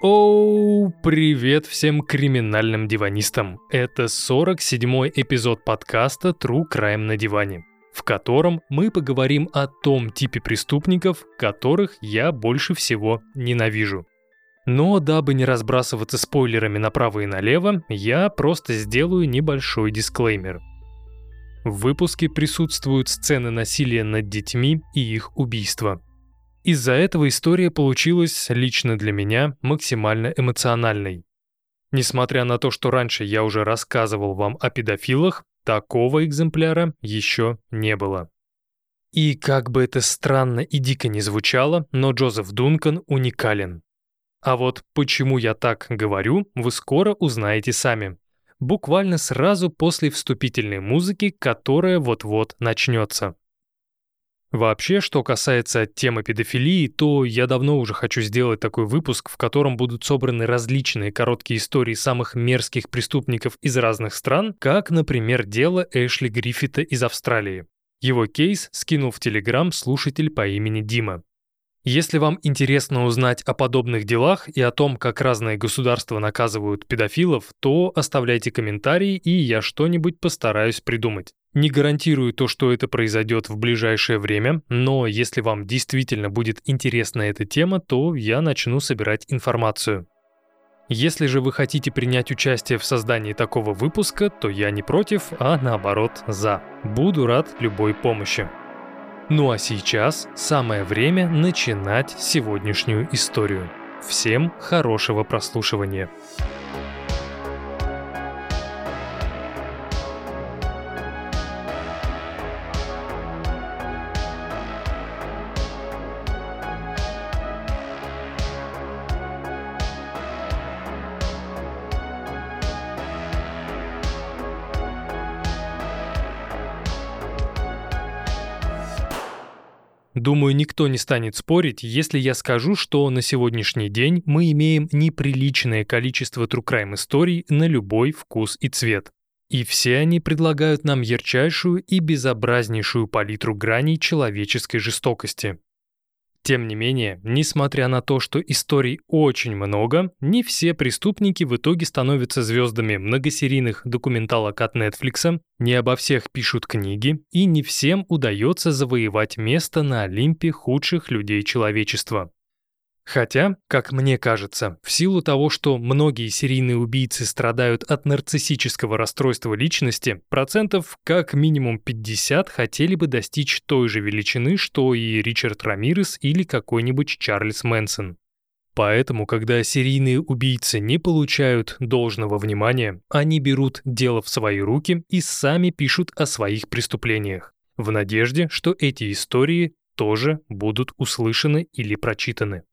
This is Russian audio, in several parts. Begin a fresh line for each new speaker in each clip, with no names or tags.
Оу, привет всем криминальным диванистам. Это 47-й эпизод подкаста True Crime на диване, в котором мы поговорим о том типе преступников, которых я больше всего ненавижу. Но дабы не разбрасываться спойлерами направо и налево, я просто сделаю небольшой дисклеймер. В выпуске присутствуют сцены насилия над детьми и их убийства – из-за этого история получилась лично для меня максимально эмоциональной. Несмотря на то, что раньше я уже рассказывал вам о педофилах, такого экземпляра еще не было. И как бы это странно и дико не звучало, но Джозеф Дункан уникален. А вот почему я так говорю, вы скоро узнаете сами. Буквально сразу после вступительной музыки, которая вот-вот начнется. Вообще, что касается темы педофилии, то я давно уже хочу сделать такой выпуск, в котором будут собраны различные короткие истории самых мерзких преступников из разных стран, как, например, дело Эшли Гриффита из Австралии. Его кейс скинул в Телеграм слушатель по имени Дима. Если вам интересно узнать о подобных делах и о том, как разные государства наказывают педофилов, то оставляйте комментарии, и я что-нибудь постараюсь придумать. Не гарантирую то, что это произойдет в ближайшее время, но если вам действительно будет интересна эта тема, то я начну собирать информацию. Если же вы хотите принять участие в создании такого выпуска, то я не против, а наоборот за. Буду рад любой помощи. Ну а сейчас самое время начинать сегодняшнюю историю. Всем хорошего прослушивания. Думаю, никто не станет спорить, если я скажу, что на сегодняшний день мы имеем неприличное количество true crime историй на любой вкус и цвет. И все они предлагают нам ярчайшую и безобразнейшую палитру граней человеческой жестокости. Тем не менее, несмотря на то, что историй очень много, не все преступники в итоге становятся звездами многосерийных документалок от Netflix, не обо всех пишут книги, и не всем удается завоевать место на Олимпе худших людей человечества. Хотя, как мне кажется, в силу того, что многие серийные убийцы страдают от нарциссического расстройства личности, процентов как минимум 50 хотели бы достичь той же величины, что и Ричард Рамирес или какой-нибудь Чарльз Мэнсон. Поэтому, когда серийные убийцы не получают должного внимания, они берут дело в свои руки и сами пишут о своих преступлениях, в надежде, что эти истории тоже будут услышаны или прочитаны.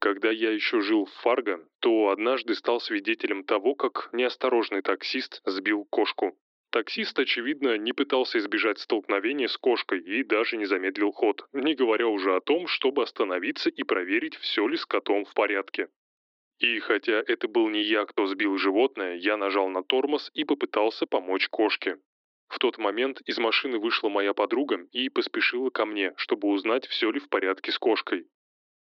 Когда я еще жил в Фарго, то однажды стал свидетелем того, как неосторожный таксист сбил кошку. Таксист, очевидно, не пытался избежать столкновения с кошкой и даже не замедлил ход, не говоря уже о том, чтобы остановиться и проверить, все ли с котом в порядке. И хотя это был не я, кто сбил животное, я нажал на тормоз и попытался помочь кошке. В тот момент из машины вышла моя подруга и поспешила ко мне, чтобы узнать, все ли в порядке с кошкой.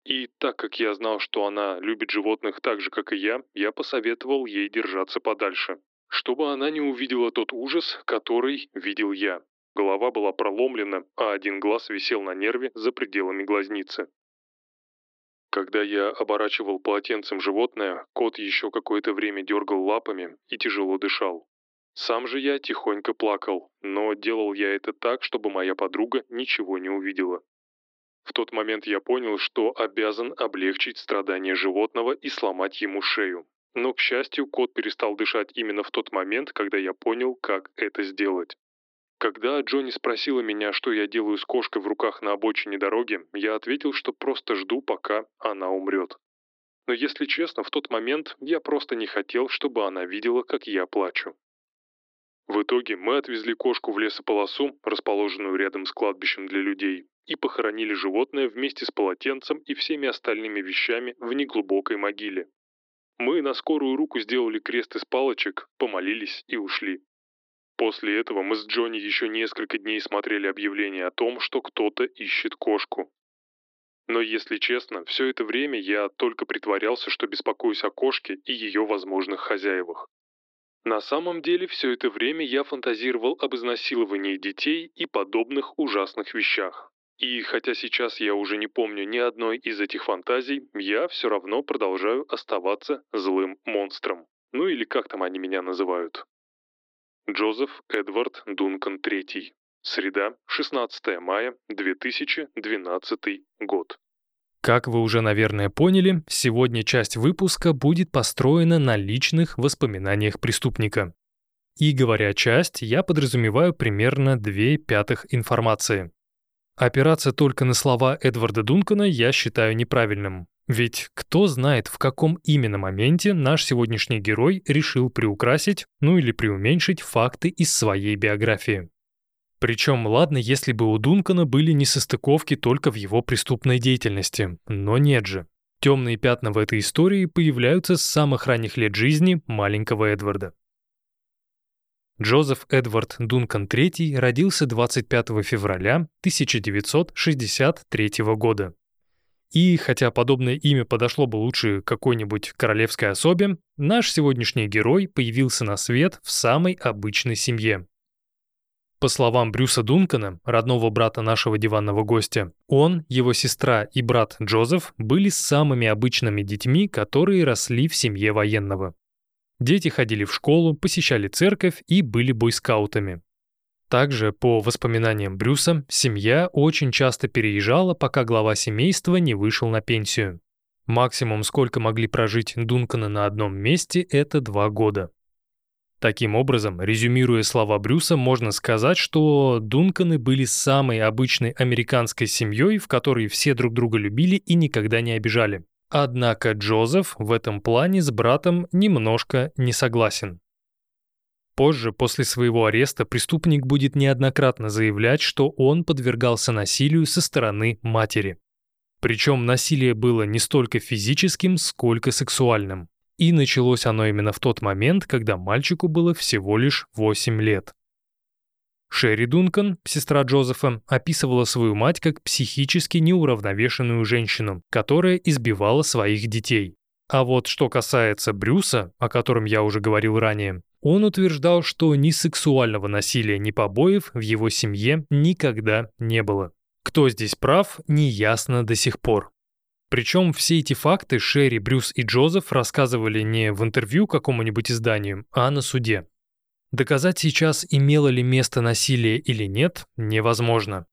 И так как я знал, что она любит животных так же, как и я, я посоветовал ей держаться подальше, чтобы она не увидела тот ужас, который видел я. Голова была проломлена, а один глаз висел на нерве за пределами глазницы. Когда я оборачивал полотенцем животное, кот еще какое-то время дергал лапами и тяжело дышал. Сам же я тихонько плакал, но делал я это так, чтобы моя подруга ничего не увидела. В тот момент я понял, что обязан облегчить страдания животного и сломать ему шею. Но, к счастью, кот перестал дышать именно в тот момент, когда я понял, как это сделать. Когда Джонни спросила меня, что я делаю с кошкой в руках на обочине дороги, я ответил, что просто жду, пока она умрет. Но если честно, в тот момент я просто не хотел, чтобы она видела, как я плачу. В итоге мы отвезли кошку в лесополосу, расположенную рядом с кладбищем для людей, и похоронили животное вместе с полотенцем и всеми остальными вещами в неглубокой могиле. Мы на скорую руку сделали крест из палочек, помолились и ушли. После этого мы с Джонни еще несколько дней смотрели объявление о том, что кто-то ищет кошку. Но если честно, все это время я только притворялся, что беспокоюсь о кошке и ее возможных хозяевах. На самом деле все это время я фантазировал об изнасиловании детей и подобных ужасных вещах. И хотя сейчас я уже не помню ни одной из этих фантазий, я все равно продолжаю оставаться злым монстром. Ну или как там они меня называют. Джозеф Эдвард Дункан III. Среда, 16 мая 2012 год.
Как вы уже, наверное, поняли, сегодня часть выпуска будет построена на личных воспоминаниях преступника. И говоря «часть», я подразумеваю примерно две пятых информации. Опираться только на слова Эдварда Дункана я считаю неправильным. Ведь кто знает, в каком именно моменте наш сегодняшний герой решил приукрасить, ну или преуменьшить факты из своей биографии. Причем, ладно, если бы у Дункана были несостыковки только в его преступной деятельности, но нет же. Темные пятна в этой истории появляются с самых ранних лет жизни маленького Эдварда. Джозеф Эдвард Дункан III родился 25 февраля 1963 года. И хотя подобное имя подошло бы лучше какой-нибудь королевской особе, наш сегодняшний герой появился на свет в самой обычной семье, по словам Брюса Дункана, родного брата нашего диванного гостя, он, его сестра и брат Джозеф были самыми обычными детьми, которые росли в семье военного. Дети ходили в школу, посещали церковь и были бойскаутами. Также, по воспоминаниям Брюса, семья очень часто переезжала, пока глава семейства не вышел на пенсию. Максимум, сколько могли прожить Дунканы на одном месте, это два года. Таким образом, резюмируя слова Брюса, можно сказать, что Дунканы были самой обычной американской семьей, в которой все друг друга любили и никогда не обижали. Однако Джозеф в этом плане с братом немножко не согласен. Позже, после своего ареста, преступник будет неоднократно заявлять, что он подвергался насилию со стороны матери. Причем насилие было не столько физическим, сколько сексуальным. И началось оно именно в тот момент, когда мальчику было всего лишь 8 лет. Шерри Дункан, сестра Джозефа, описывала свою мать как психически неуравновешенную женщину, которая избивала своих детей. А вот что касается Брюса, о котором я уже говорил ранее, он утверждал, что ни сексуального насилия, ни побоев в его семье никогда не было. Кто здесь прав, неясно до сих пор. Причем все эти факты Шерри, Брюс и Джозеф рассказывали не в интервью какому-нибудь изданию, а на суде. Доказать сейчас, имело ли место насилие или нет, невозможно.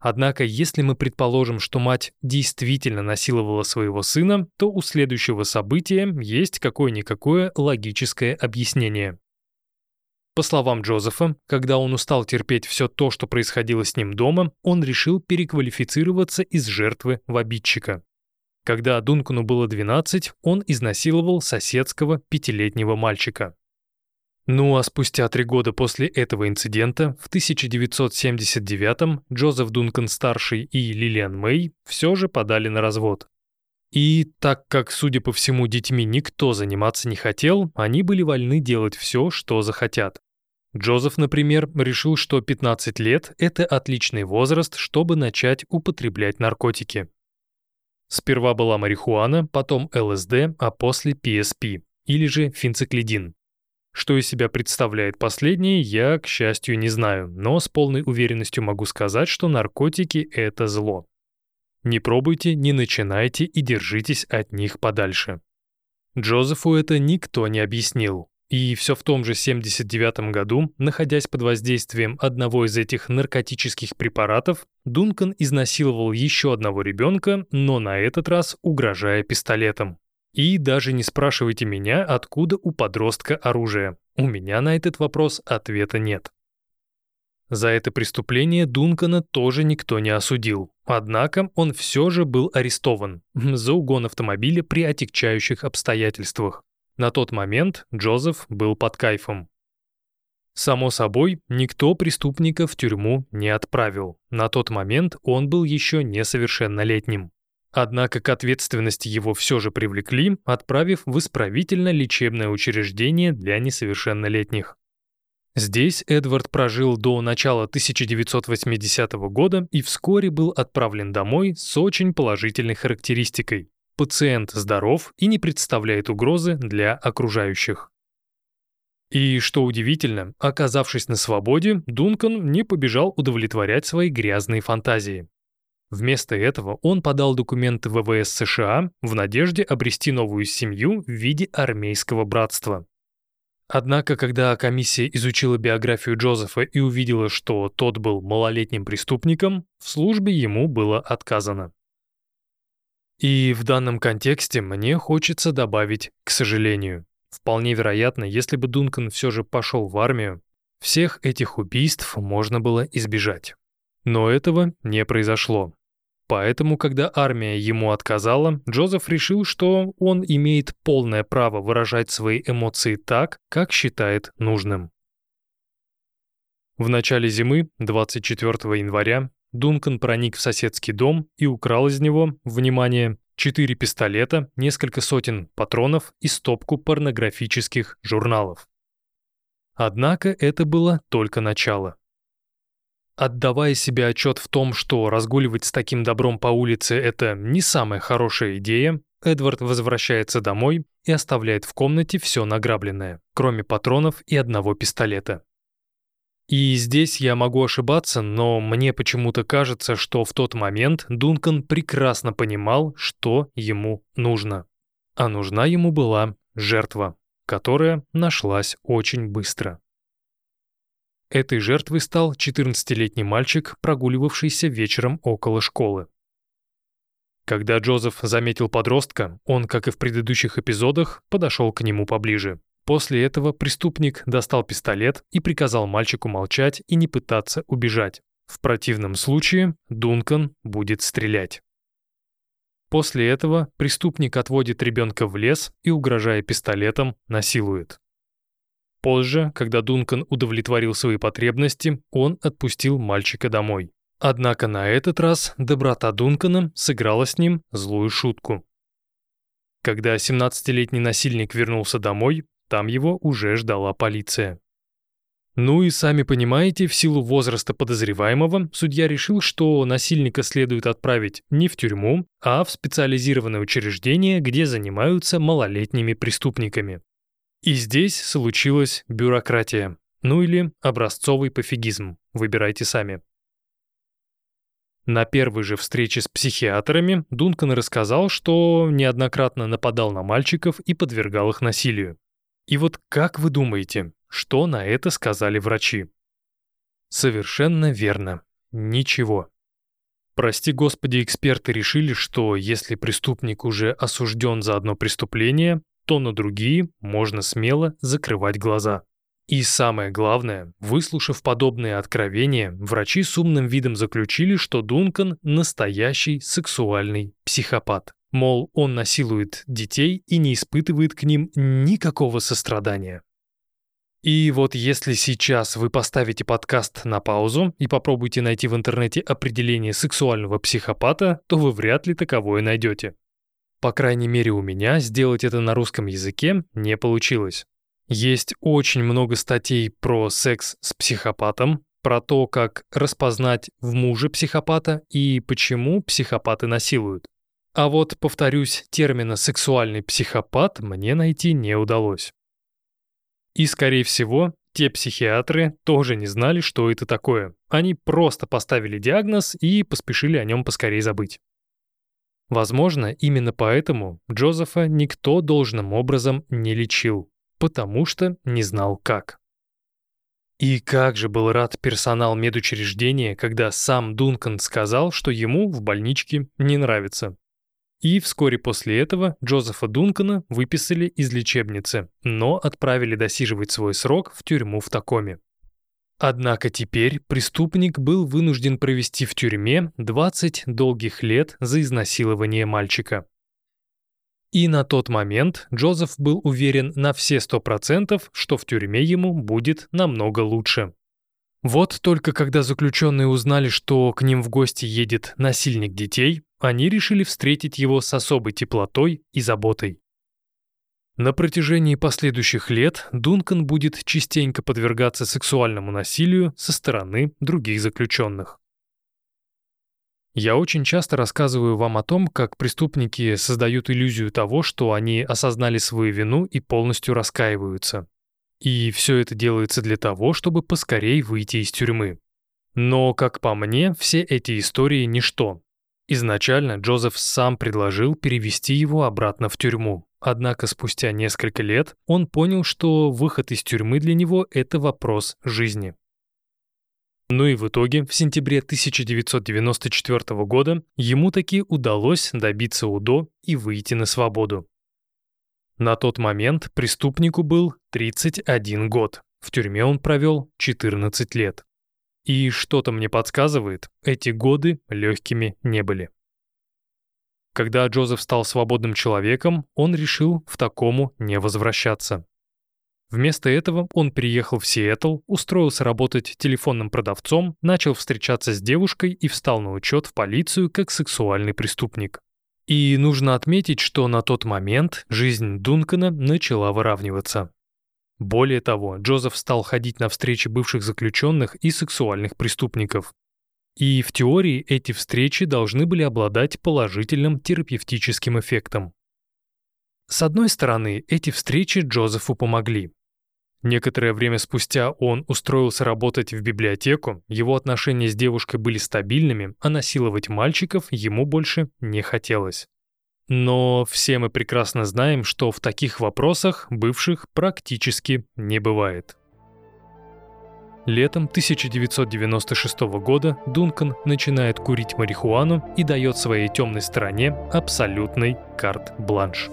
Однако, если мы предположим, что мать действительно насиловала своего сына, то у следующего события есть какое-никакое логическое объяснение. По словам Джозефа, когда он устал терпеть все то, что происходило с ним дома, он решил переквалифицироваться из жертвы в обидчика. Когда Дункану было 12, он изнасиловал соседского пятилетнего мальчика. Ну а спустя три года после этого инцидента, в 1979-м, Джозеф Дункан-старший и Лилиан Мэй все же подали на развод. И так как, судя по всему, детьми никто заниматься не хотел, они были вольны делать все, что захотят. Джозеф, например, решил, что 15 лет – это отличный возраст, чтобы начать употреблять наркотики. Сперва была марихуана, потом ЛСД, а после PSP, или же фенциклидин. Что из себя представляет последний, я, к счастью, не знаю, но с полной уверенностью могу сказать, что наркотики — это зло. Не пробуйте, не начинайте и держитесь от них подальше. Джозефу это никто не объяснил. И все в том же 79 году, находясь под воздействием одного из этих наркотических препаратов, Дункан изнасиловал еще одного ребенка, но на этот раз угрожая пистолетом. И даже не спрашивайте меня, откуда у подростка оружие. У меня на этот вопрос ответа нет. За это преступление Дункана тоже никто не осудил. Однако он все же был арестован за угон автомобиля при отягчающих обстоятельствах. На тот момент Джозеф был под кайфом. Само собой, никто преступника в тюрьму не отправил. На тот момент он был еще несовершеннолетним. Однако к ответственности его все же привлекли, отправив в исправительно-лечебное учреждение для несовершеннолетних. Здесь Эдвард прожил до начала 1980 года и вскоре был отправлен домой с очень положительной характеристикой. Пациент здоров и не представляет угрозы для окружающих. И что удивительно, оказавшись на свободе, Дункан не побежал удовлетворять свои грязные фантазии. Вместо этого он подал документы в ВВС США в надежде обрести новую семью в виде армейского братства. Однако, когда комиссия изучила биографию Джозефа и увидела, что тот был малолетним преступником, в службе ему было отказано. И в данном контексте мне хочется добавить «к сожалению». Вполне вероятно, если бы Дункан все же пошел в армию, всех этих убийств можно было избежать. Но этого не произошло. Поэтому, когда армия ему отказала, Джозеф решил, что он имеет полное право выражать свои эмоции так, как считает нужным. В начале зимы, 24 января, Дункан проник в соседский дом и украл из него, внимание, четыре пистолета, несколько сотен патронов и стопку порнографических журналов. Однако это было только начало. Отдавая себе отчет в том, что разгуливать с таким добром по улице – это не самая хорошая идея, Эдвард возвращается домой и оставляет в комнате все награбленное, кроме патронов и одного пистолета. И здесь я могу ошибаться, но мне почему-то кажется, что в тот момент Дункан прекрасно понимал, что ему нужно. А нужна ему была жертва, которая нашлась очень быстро. Этой жертвой стал 14-летний мальчик, прогуливавшийся вечером около школы. Когда Джозеф заметил подростка, он, как и в предыдущих эпизодах, подошел к нему поближе. После этого преступник достал пистолет и приказал мальчику молчать и не пытаться убежать. В противном случае Дункан будет стрелять. После этого преступник отводит ребенка в лес и, угрожая пистолетом, насилует. Позже, когда Дункан удовлетворил свои потребности, он отпустил мальчика домой. Однако на этот раз доброта Дункана сыграла с ним злую шутку. Когда 17-летний насильник вернулся домой, там его уже ждала полиция. Ну и сами понимаете, в силу возраста подозреваемого, судья решил, что насильника следует отправить не в тюрьму, а в специализированное учреждение, где занимаются малолетними преступниками. И здесь случилась бюрократия, ну или образцовый пофигизм, выбирайте сами. На первой же встрече с психиатрами Дункан рассказал, что неоднократно нападал на мальчиков и подвергал их насилию. И вот как вы думаете, что на это сказали врачи? Совершенно верно. Ничего. Прости господи, эксперты решили, что если преступник уже осужден за одно преступление, то на другие можно смело закрывать глаза. И самое главное, выслушав подобные откровения, врачи с умным видом заключили, что Дункан – настоящий сексуальный психопат. Мол, он насилует детей и не испытывает к ним никакого сострадания. И вот если сейчас вы поставите подкаст на паузу и попробуете найти в интернете определение сексуального психопата, то вы вряд ли таковое найдете. По крайней мере у меня сделать это на русском языке не получилось. Есть очень много статей про секс с психопатом, про то, как распознать в муже психопата и почему психопаты насилуют. А вот, повторюсь, термина «сексуальный психопат» мне найти не удалось. И, скорее всего, те психиатры тоже не знали, что это такое. Они просто поставили диагноз и поспешили о нем поскорее забыть. Возможно, именно поэтому Джозефа никто должным образом не лечил, потому что не знал как. И как же был рад персонал медучреждения, когда сам Дункан сказал, что ему в больничке не нравится. И вскоре после этого Джозефа Дункана выписали из лечебницы, но отправили досиживать свой срок в тюрьму в Такоме. Однако теперь преступник был вынужден провести в тюрьме 20 долгих лет за изнасилование мальчика. И на тот момент Джозеф был уверен на все 100%, что в тюрьме ему будет намного лучше. Вот только когда заключенные узнали, что к ним в гости едет насильник детей, они решили встретить его с особой теплотой и заботой. На протяжении последующих лет Дункан будет частенько подвергаться сексуальному насилию со стороны других заключенных. Я очень часто рассказываю вам о том, как преступники создают иллюзию того, что они осознали свою вину и полностью раскаиваются. И все это делается для того, чтобы поскорей выйти из тюрьмы. Но, как по мне, все эти истории – ничто. Изначально Джозеф сам предложил перевести его обратно в тюрьму. Однако спустя несколько лет он понял, что выход из тюрьмы для него – это вопрос жизни. Ну и в итоге, в сентябре 1994 года ему таки удалось добиться УДО и выйти на свободу. На тот момент преступнику был 31 год. В тюрьме он провел 14 лет. И что-то мне подсказывает, эти годы легкими не были. Когда Джозеф стал свободным человеком, он решил в такому не возвращаться. Вместо этого он приехал в Сиэтл, устроился работать телефонным продавцом, начал встречаться с девушкой и встал на учет в полицию как сексуальный преступник. И нужно отметить, что на тот момент жизнь Дункана начала выравниваться. Более того, Джозеф стал ходить на встречи бывших заключенных и сексуальных преступников. И в теории эти встречи должны были обладать положительным терапевтическим эффектом. С одной стороны, эти встречи Джозефу помогли. Некоторое время спустя он устроился работать в библиотеку, его отношения с девушкой были стабильными, а насиловать мальчиков ему больше не хотелось. Но все мы прекрасно знаем, что в таких вопросах бывших практически не бывает. Летом 1996 года Дункан начинает курить марихуану и дает своей темной стороне абсолютный карт-бланш.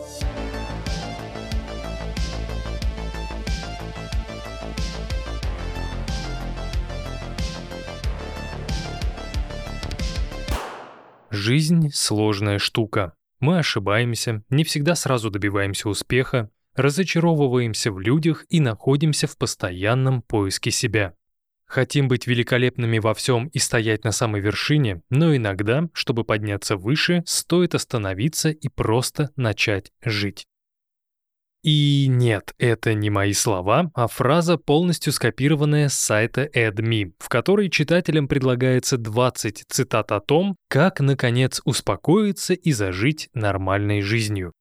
Жизнь — сложная штука. Мы ошибаемся, не всегда сразу добиваемся успеха, разочаровываемся в людях и находимся в постоянном поиске себя. Хотим быть великолепными во всем и стоять на самой вершине, но иногда, чтобы подняться выше, стоит остановиться и просто начать жить. И нет, это не мои слова, а фраза, полностью скопированная с сайта AdMe, в которой читателям предлагается 20 цитат о том, как, наконец, успокоиться и зажить нормальной жизнью.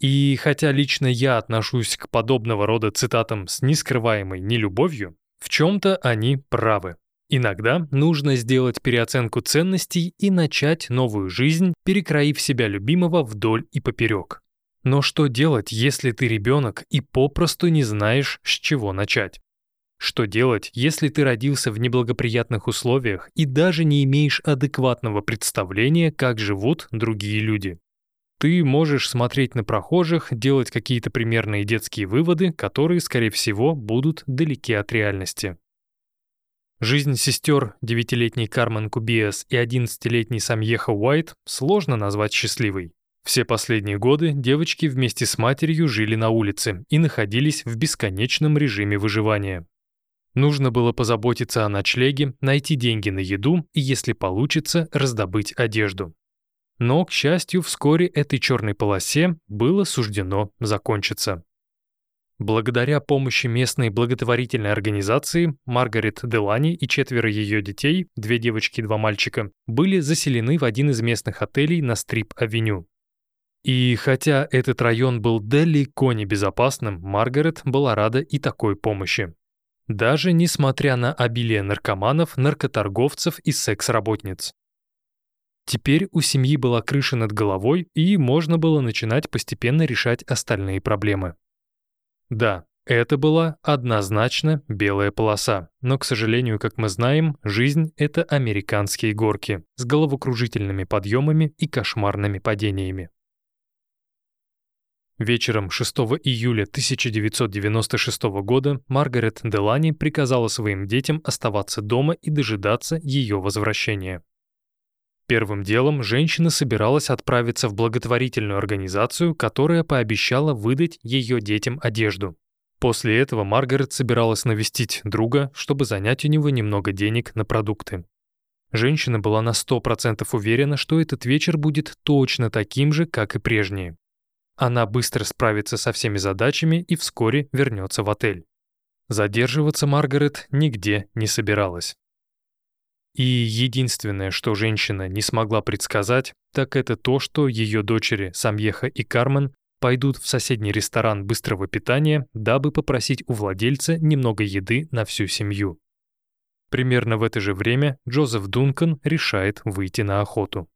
И хотя лично я отношусь к подобного рода цитатам с нескрываемой нелюбовью, в чем-то они правы. Иногда нужно сделать переоценку ценностей и начать новую жизнь, перекроив себя любимого вдоль и поперек. Но что делать, если ты ребенок и попросту не знаешь, с чего начать? Что делать, если ты родился в неблагоприятных условиях и даже не имеешь адекватного представления, как живут другие люди? Ты можешь смотреть на прохожих, делать какие-то примерные детские выводы, которые, скорее всего, будут далеки от реальности. Жизнь сестер, девятилетний Кармен Кубиас и одиннадцатилетний Самьеха Уайт сложно назвать счастливой. Все последние годы девочки вместе с матерью жили на улице и находились в бесконечном режиме выживания. Нужно было позаботиться о ночлеге, найти деньги на еду и, если получится, раздобыть одежду. Но, к счастью, вскоре этой черной полосе было суждено закончиться. Благодаря помощи местной благотворительной организации Маргарет Делани и четверо ее детей, две девочки и два мальчика, были заселены в один из местных отелей на Стрип-авеню. И хотя этот район был далеко не безопасным, Маргарет была рада и такой помощи. Даже несмотря на обилие наркоманов, наркоторговцев и секс-работниц. Теперь у семьи была крыша над головой, и можно было начинать постепенно решать остальные проблемы. Да, это была однозначно белая полоса, но, к сожалению, как мы знаем, жизнь — это американские горки с головокружительными подъемами и кошмарными падениями. Вечером 6 июля 1996 года Маргарет Делани приказала своим детям оставаться дома и дожидаться ее возвращения. Первым делом женщина собиралась отправиться в благотворительную организацию, которая пообещала выдать ее детям одежду. После этого Маргарет собиралась навестить друга, чтобы занять у него немного денег на продукты. Женщина была на 100% уверена, что этот вечер будет точно таким же, как и прежние. Она быстро справится со всеми задачами и вскоре вернется в отель. Задерживаться Маргарет нигде не собиралась. И единственное, что женщина не смогла предсказать, так это то, что ее дочери Самьеха и Кармен пойдут в соседний ресторан быстрого питания, дабы попросить у владельца немного еды на всю семью. Примерно в это же время Джозеф Дункан решает выйти на охоту.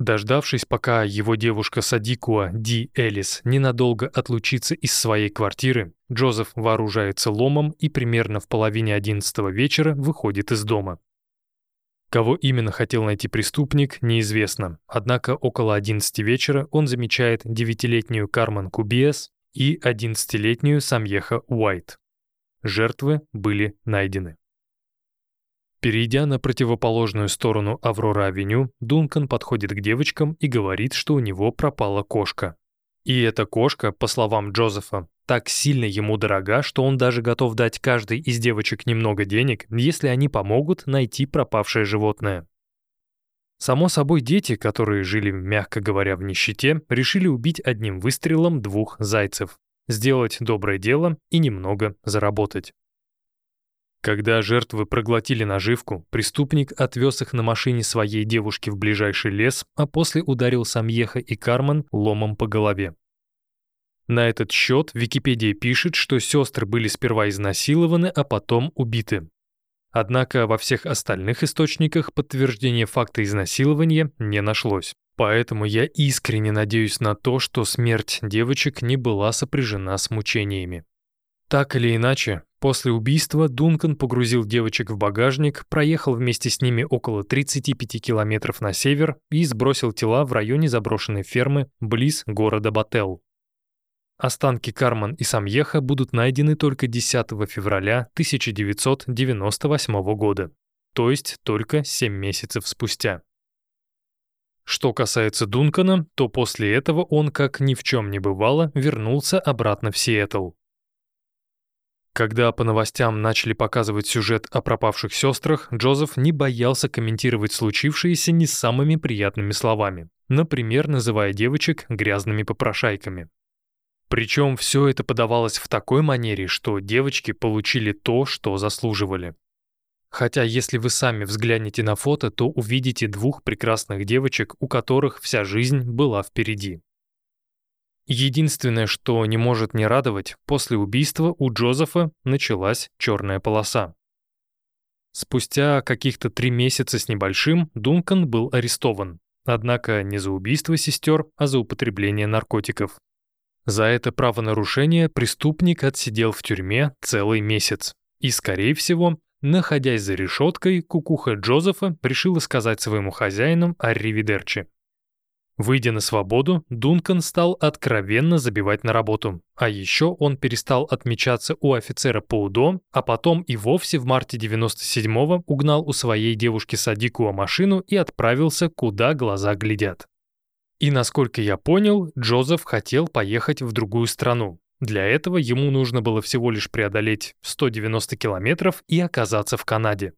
Дождавшись, пока его девушка Садикуа Ди Элис ненадолго отлучится из своей квартиры, Джозеф вооружается ломом и примерно в половине одиннадцатого вечера выходит из дома. Кого именно хотел найти преступник, неизвестно, однако около 11 вечера он замечает девятилетнюю Кармен Кубиас и 11-летнюю Самьеха Уайт. Жертвы были найдены. Перейдя на противоположную сторону Аврора-авеню, Дункан подходит к девочкам и говорит, что у него пропала кошка. И эта кошка, по словам Джозефа, так сильно ему дорога, что он даже готов дать каждой из девочек немного денег, если они помогут найти пропавшее животное. Само собой, дети, которые жили, мягко говоря, в нищете, решили убить одним выстрелом двух зайцев, сделать доброе дело и немного заработать. Когда жертвы проглотили наживку, преступник отвез их на машине своей девушки в ближайший лес, а после ударил Самьеха и Кармен ломом по голове. На этот счет Википедия пишет, что сестры были сперва изнасилованы, а потом убиты. Однако во всех остальных источниках подтверждения факта изнасилования не нашлось. Поэтому я искренне надеюсь на то, что смерть девочек не была сопряжена с мучениями. Так или иначе, после убийства Дункан погрузил девочек в багажник, проехал вместе с ними около 35 километров на север и сбросил тела в районе заброшенной фермы близ города Бател. Останки Карман и Самьеха будут найдены только 10 февраля 1998 года, то есть только 7 месяцев спустя. Что касается Дункана, то после этого он, как ни в чем не бывало, вернулся обратно в Сиэтл. Когда по новостям начали показывать сюжет о пропавших сестрах, Джозеф не боялся комментировать случившееся не самыми приятными словами, например, называя девочек грязными попрошайками. Причем все это подавалось в такой манере, что девочки получили то, что заслуживали. Хотя если вы сами взглянете на фото, то увидите двух прекрасных девочек, у которых вся жизнь была впереди. Единственное, что не может не радовать, после убийства у Джозефа началась черная полоса. Спустя каких-то три месяца с небольшим Дункан был арестован, однако не за убийство сестер, а за употребление наркотиков. За это правонарушение преступник отсидел в тюрьме целый месяц. И, скорее всего, находясь за решеткой, кукуха Джозефа решила сказать своему хозяину «Арривидерчи». Выйдя на свободу, Дункан стал откровенно забивать на работу. А еще он перестал отмечаться у офицера по УДО, а потом и вовсе в марте 97-го угнал у своей девушки Садикуа машину и отправился, куда глаза глядят. И насколько я понял, Джозеф хотел поехать в другую страну. Для этого ему нужно было всего лишь преодолеть 190 километров и оказаться в Канаде.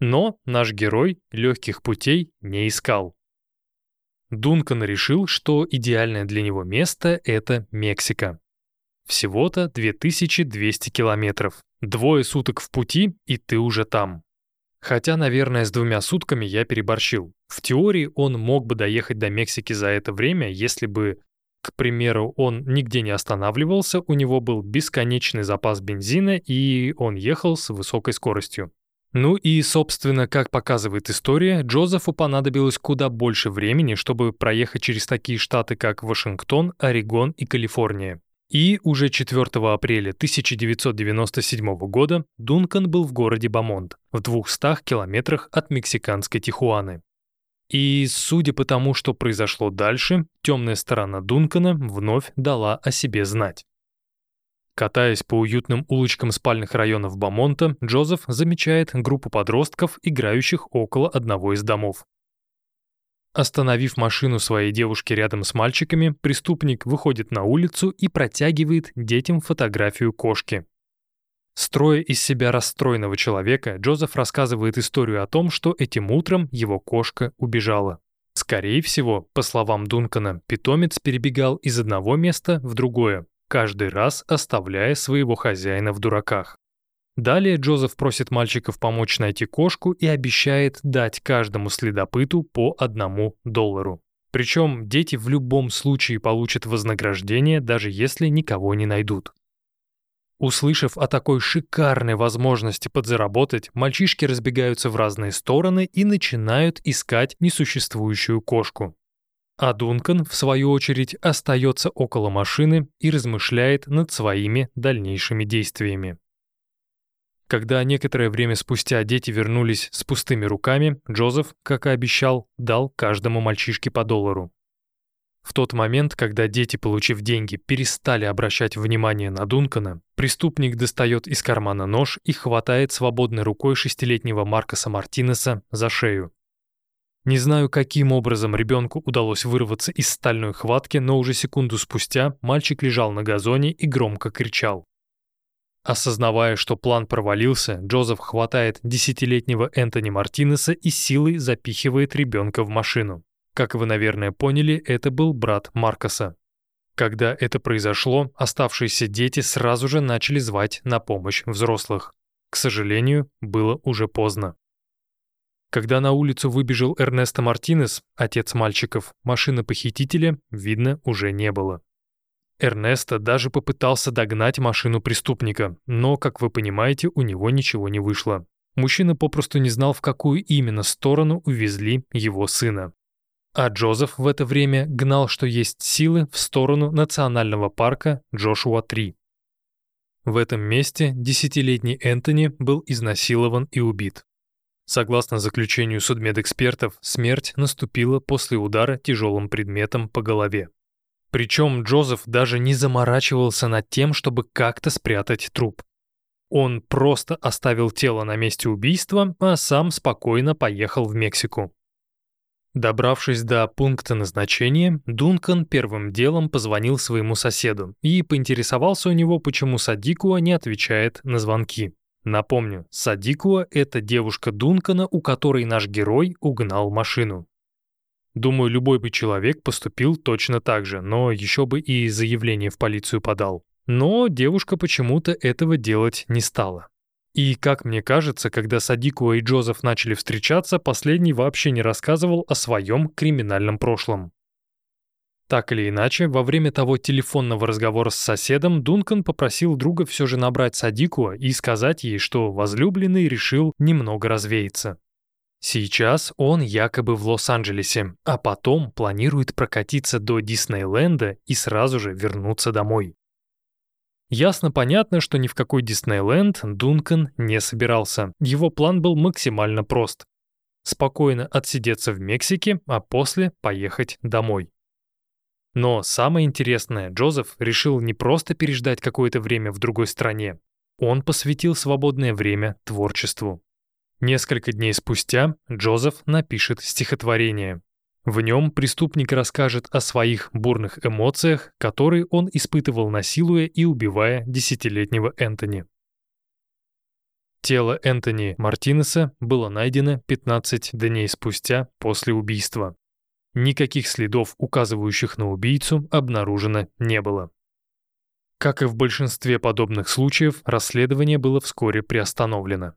Но наш герой легких путей не искал. Дункан решил, что идеальное для него место — это Мексика. Всего-то 2200 километров. Двое суток в пути, и ты уже там. Хотя, наверное, с двумя сутками я переборщил. В теории он мог бы доехать до Мексики за это время, если бы, к примеру, он нигде не останавливался, у него был бесконечный запас бензина, и он ехал с высокой скоростью. Ну и, собственно, как показывает история, Джозефу понадобилось куда больше времени, чтобы проехать через такие штаты, как Вашингтон, Орегон и Калифорния. И уже 4 апреля 1997 года Дункан был в городе Бамонт, в 200 километрах от мексиканской Тихуаны. И, судя по тому, что произошло дальше, темная сторона Дункана вновь дала о себе знать. Катаясь по уютным улочкам спальных районов Бамонта, Джозеф замечает группу подростков, играющих около одного из домов. Остановив машину своей девушки рядом с мальчиками, преступник выходит на улицу и протягивает детям фотографию кошки. Строя из себя расстроенного человека, Джозеф рассказывает историю о том, что этим утром его кошка убежала. Скорее всего, по словам Дункана, питомец перебегал из одного места в другое, каждый раз оставляя своего хозяина в дураках. Далее Джозеф просит мальчиков помочь найти кошку и обещает дать каждому следопыту по одному доллару. Причем дети в любом случае получат вознаграждение, даже если никого не найдут. Услышав о такой шикарной возможности подзаработать, мальчишки разбегаются в разные стороны и начинают искать несуществующую кошку. А Дункан, в свою очередь, остается около машины и размышляет над своими дальнейшими действиями. Когда некоторое время спустя дети вернулись с пустыми руками, Джозеф, как и обещал, дал каждому мальчишке по доллару. В тот момент, когда дети, получив деньги, перестали обращать внимание на Дункана, преступник достает из кармана нож и хватает свободной рукой шестилетнего Маркоса Мартинеса за шею. Не знаю, каким образом ребенку удалось вырваться из стальной хватки, но уже секунду спустя мальчик лежал на газоне и громко кричал. Осознавая, что план провалился, Джозеф хватает десятилетнего Энтони Мартинеса и силой запихивает ребенка в машину. Как вы, наверное, поняли, это был брат Маркоса. Когда это произошло, оставшиеся дети сразу же начали звать на помощь взрослых. К сожалению, было уже поздно. Когда на улицу выбежал Эрнесто Мартинес, отец мальчиков, машины похитителя, видно, уже не было. Эрнесто даже попытался догнать машину преступника, но, как вы понимаете, у него ничего не вышло. Мужчина попросту не знал, в какую именно сторону увезли его сына. А Джозеф в это время гнал, что есть силы, в сторону национального парка Джошуа-3. В этом месте десятилетний Энтони был изнасилован и убит. Согласно заключению судмедэкспертов, смерть наступила после удара тяжелым предметом по голове. Причем Джозеф даже не заморачивался над тем, чтобы как-то спрятать труп. Он просто оставил тело на месте убийства, а сам спокойно поехал в Мексику. Добравшись до пункта назначения, Дункан первым делом позвонил своему соседу и поинтересовался у него, почему Садикуа не отвечает на звонки. Напомню, Садикуа — это девушка Дункана, у которой наш герой угнал машину. Думаю, любой бы человек поступил точно так же, но еще бы и заявление в полицию подал. Но девушка почему-то этого делать не стала. И, как мне кажется, когда Садикуа и Джозеф начали встречаться, последний вообще не рассказывал о своем криминальном прошлом. Так или иначе, во время того телефонного разговора с соседом Дункан попросил друга все же набрать Садикуа и сказать ей, что возлюбленный решил немного развеяться. Сейчас он якобы в Лос-Анджелесе, а потом планирует прокатиться до Диснейленда и сразу же вернуться домой. Ясно-понятно, что ни в какой Диснейленд Дункан не собирался. Его план был максимально прост. Спокойно отсидеться в Мексике, а после поехать домой. Но самое интересное, Джозеф решил не просто переждать какое-то время в другой стране. Он посвятил свободное время творчеству. Несколько дней спустя Джозеф напишет стихотворение. В нем преступник расскажет о своих бурных эмоциях, которые он испытывал насилуя и убивая десятилетнего Энтони. Тело Энтони Мартинеса было найдено 15 дней спустя после убийства. Никаких следов, указывающих на убийцу, обнаружено не было. Как и в большинстве подобных случаев, расследование было вскоре приостановлено.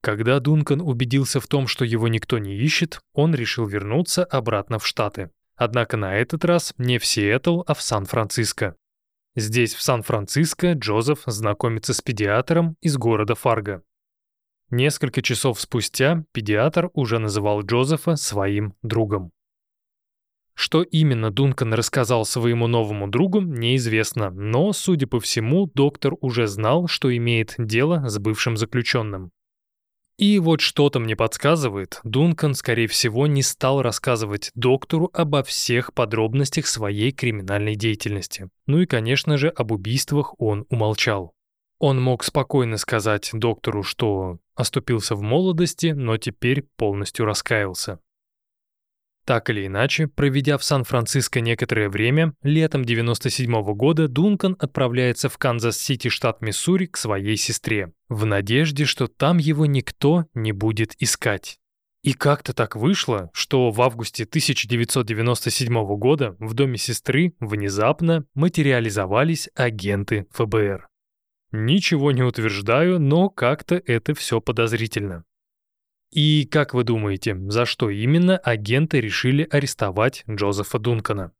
Когда Дункан убедился в том, что его никто не ищет, он решил вернуться обратно в Штаты. Однако на этот раз не в Сиэтл, а в Сан-Франциско. Здесь, в Сан-Франциско, Джозеф знакомится с педиатром из города Фарго. Несколько часов спустя педиатр уже называл Джозефа своим другом. Что именно Дункан рассказал своему новому другу, неизвестно, но, судя по всему, доктор уже знал, что имеет дело с бывшим заключенным. И вот что-то мне подсказывает, Дункан, скорее всего, не стал рассказывать доктору обо всех подробностях своей криминальной деятельности. Ну и, конечно же, об убийствах он умолчал. Он мог спокойно сказать доктору, что оступился в молодости, но теперь полностью раскаялся. Так или иначе, проведя в Сан-Франциско некоторое время, летом 97 -го года Дункан отправляется в Канзас-Сити, штат Миссури, к своей сестре, в надежде, что там его никто не будет искать. И как-то так вышло, что в августе 1997 года в доме сестры внезапно материализовались агенты ФБР. Ничего не утверждаю, но как-то это все подозрительно. И как вы думаете, за что именно агенты решили арестовать Джозефа Дункана?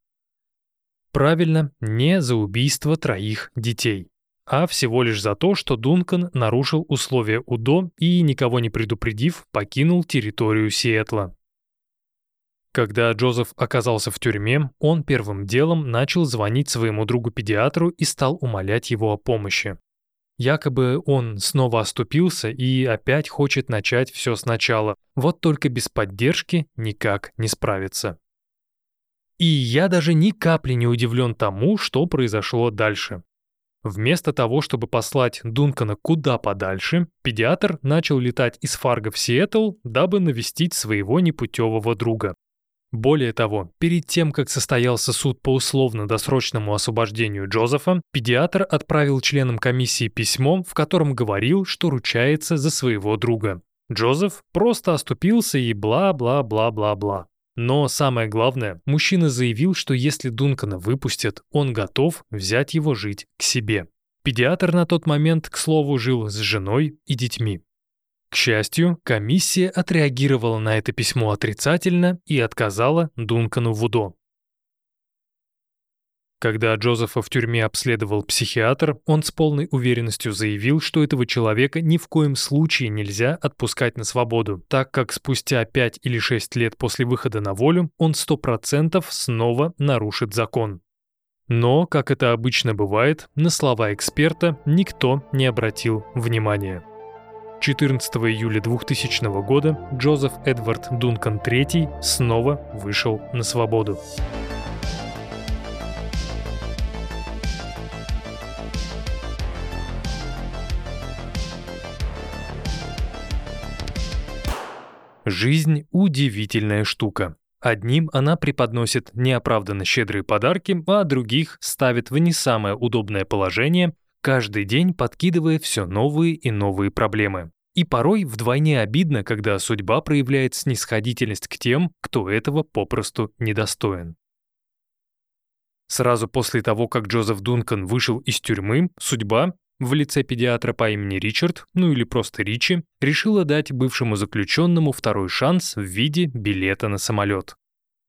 Правильно, не за убийство троих детей а всего лишь за то, что Дункан нарушил условия УДО и, никого не предупредив, покинул территорию Сиэтла. Когда Джозеф оказался в тюрьме, он первым делом начал звонить своему другу-педиатру и стал умолять его о помощи. Якобы он снова оступился и опять хочет начать все сначала, вот только без поддержки никак не справится. И я даже ни капли не удивлен тому, что произошло дальше. Вместо того, чтобы послать Дункана куда подальше, педиатр начал летать из Фарго в Сиэтл, дабы навестить своего непутевого друга. Более того, перед тем, как состоялся суд по условно-досрочному освобождению Джозефа, педиатр отправил членам комиссии письмо, в котором говорил, что ручается за своего друга. Джозеф просто оступился и бла-бла-бла-бла-бла. Но самое главное, мужчина заявил, что если Дункана выпустят, он готов взять его жить к себе. Педиатр на тот момент, к слову, жил с женой и детьми. К счастью, комиссия отреагировала на это письмо отрицательно и отказала Дункану в УДО. Когда Джозефа в тюрьме обследовал психиатр, он с полной уверенностью заявил, что этого человека ни в коем случае нельзя отпускать на свободу, так как спустя 5 или 6 лет после выхода на волю он 100% снова нарушит закон. Но, как это обычно бывает, на слова эксперта никто не обратил внимания. 14 июля 2000 года Джозеф Эдвард Дункан III снова вышел на свободу. Жизнь – удивительная штука. Одним она преподносит неоправданно щедрые подарки, а других ставит в не самое удобное положение, каждый день подкидывая все новые и новые проблемы. И порой вдвойне обидно, когда судьба проявляет снисходительность к тем, кто этого попросту недостоин. Сразу после того, как Джозеф Дункан вышел из тюрьмы, судьба, в лице педиатра по имени Ричард, ну или просто Ричи, решила дать бывшему заключенному второй шанс в виде билета на самолет.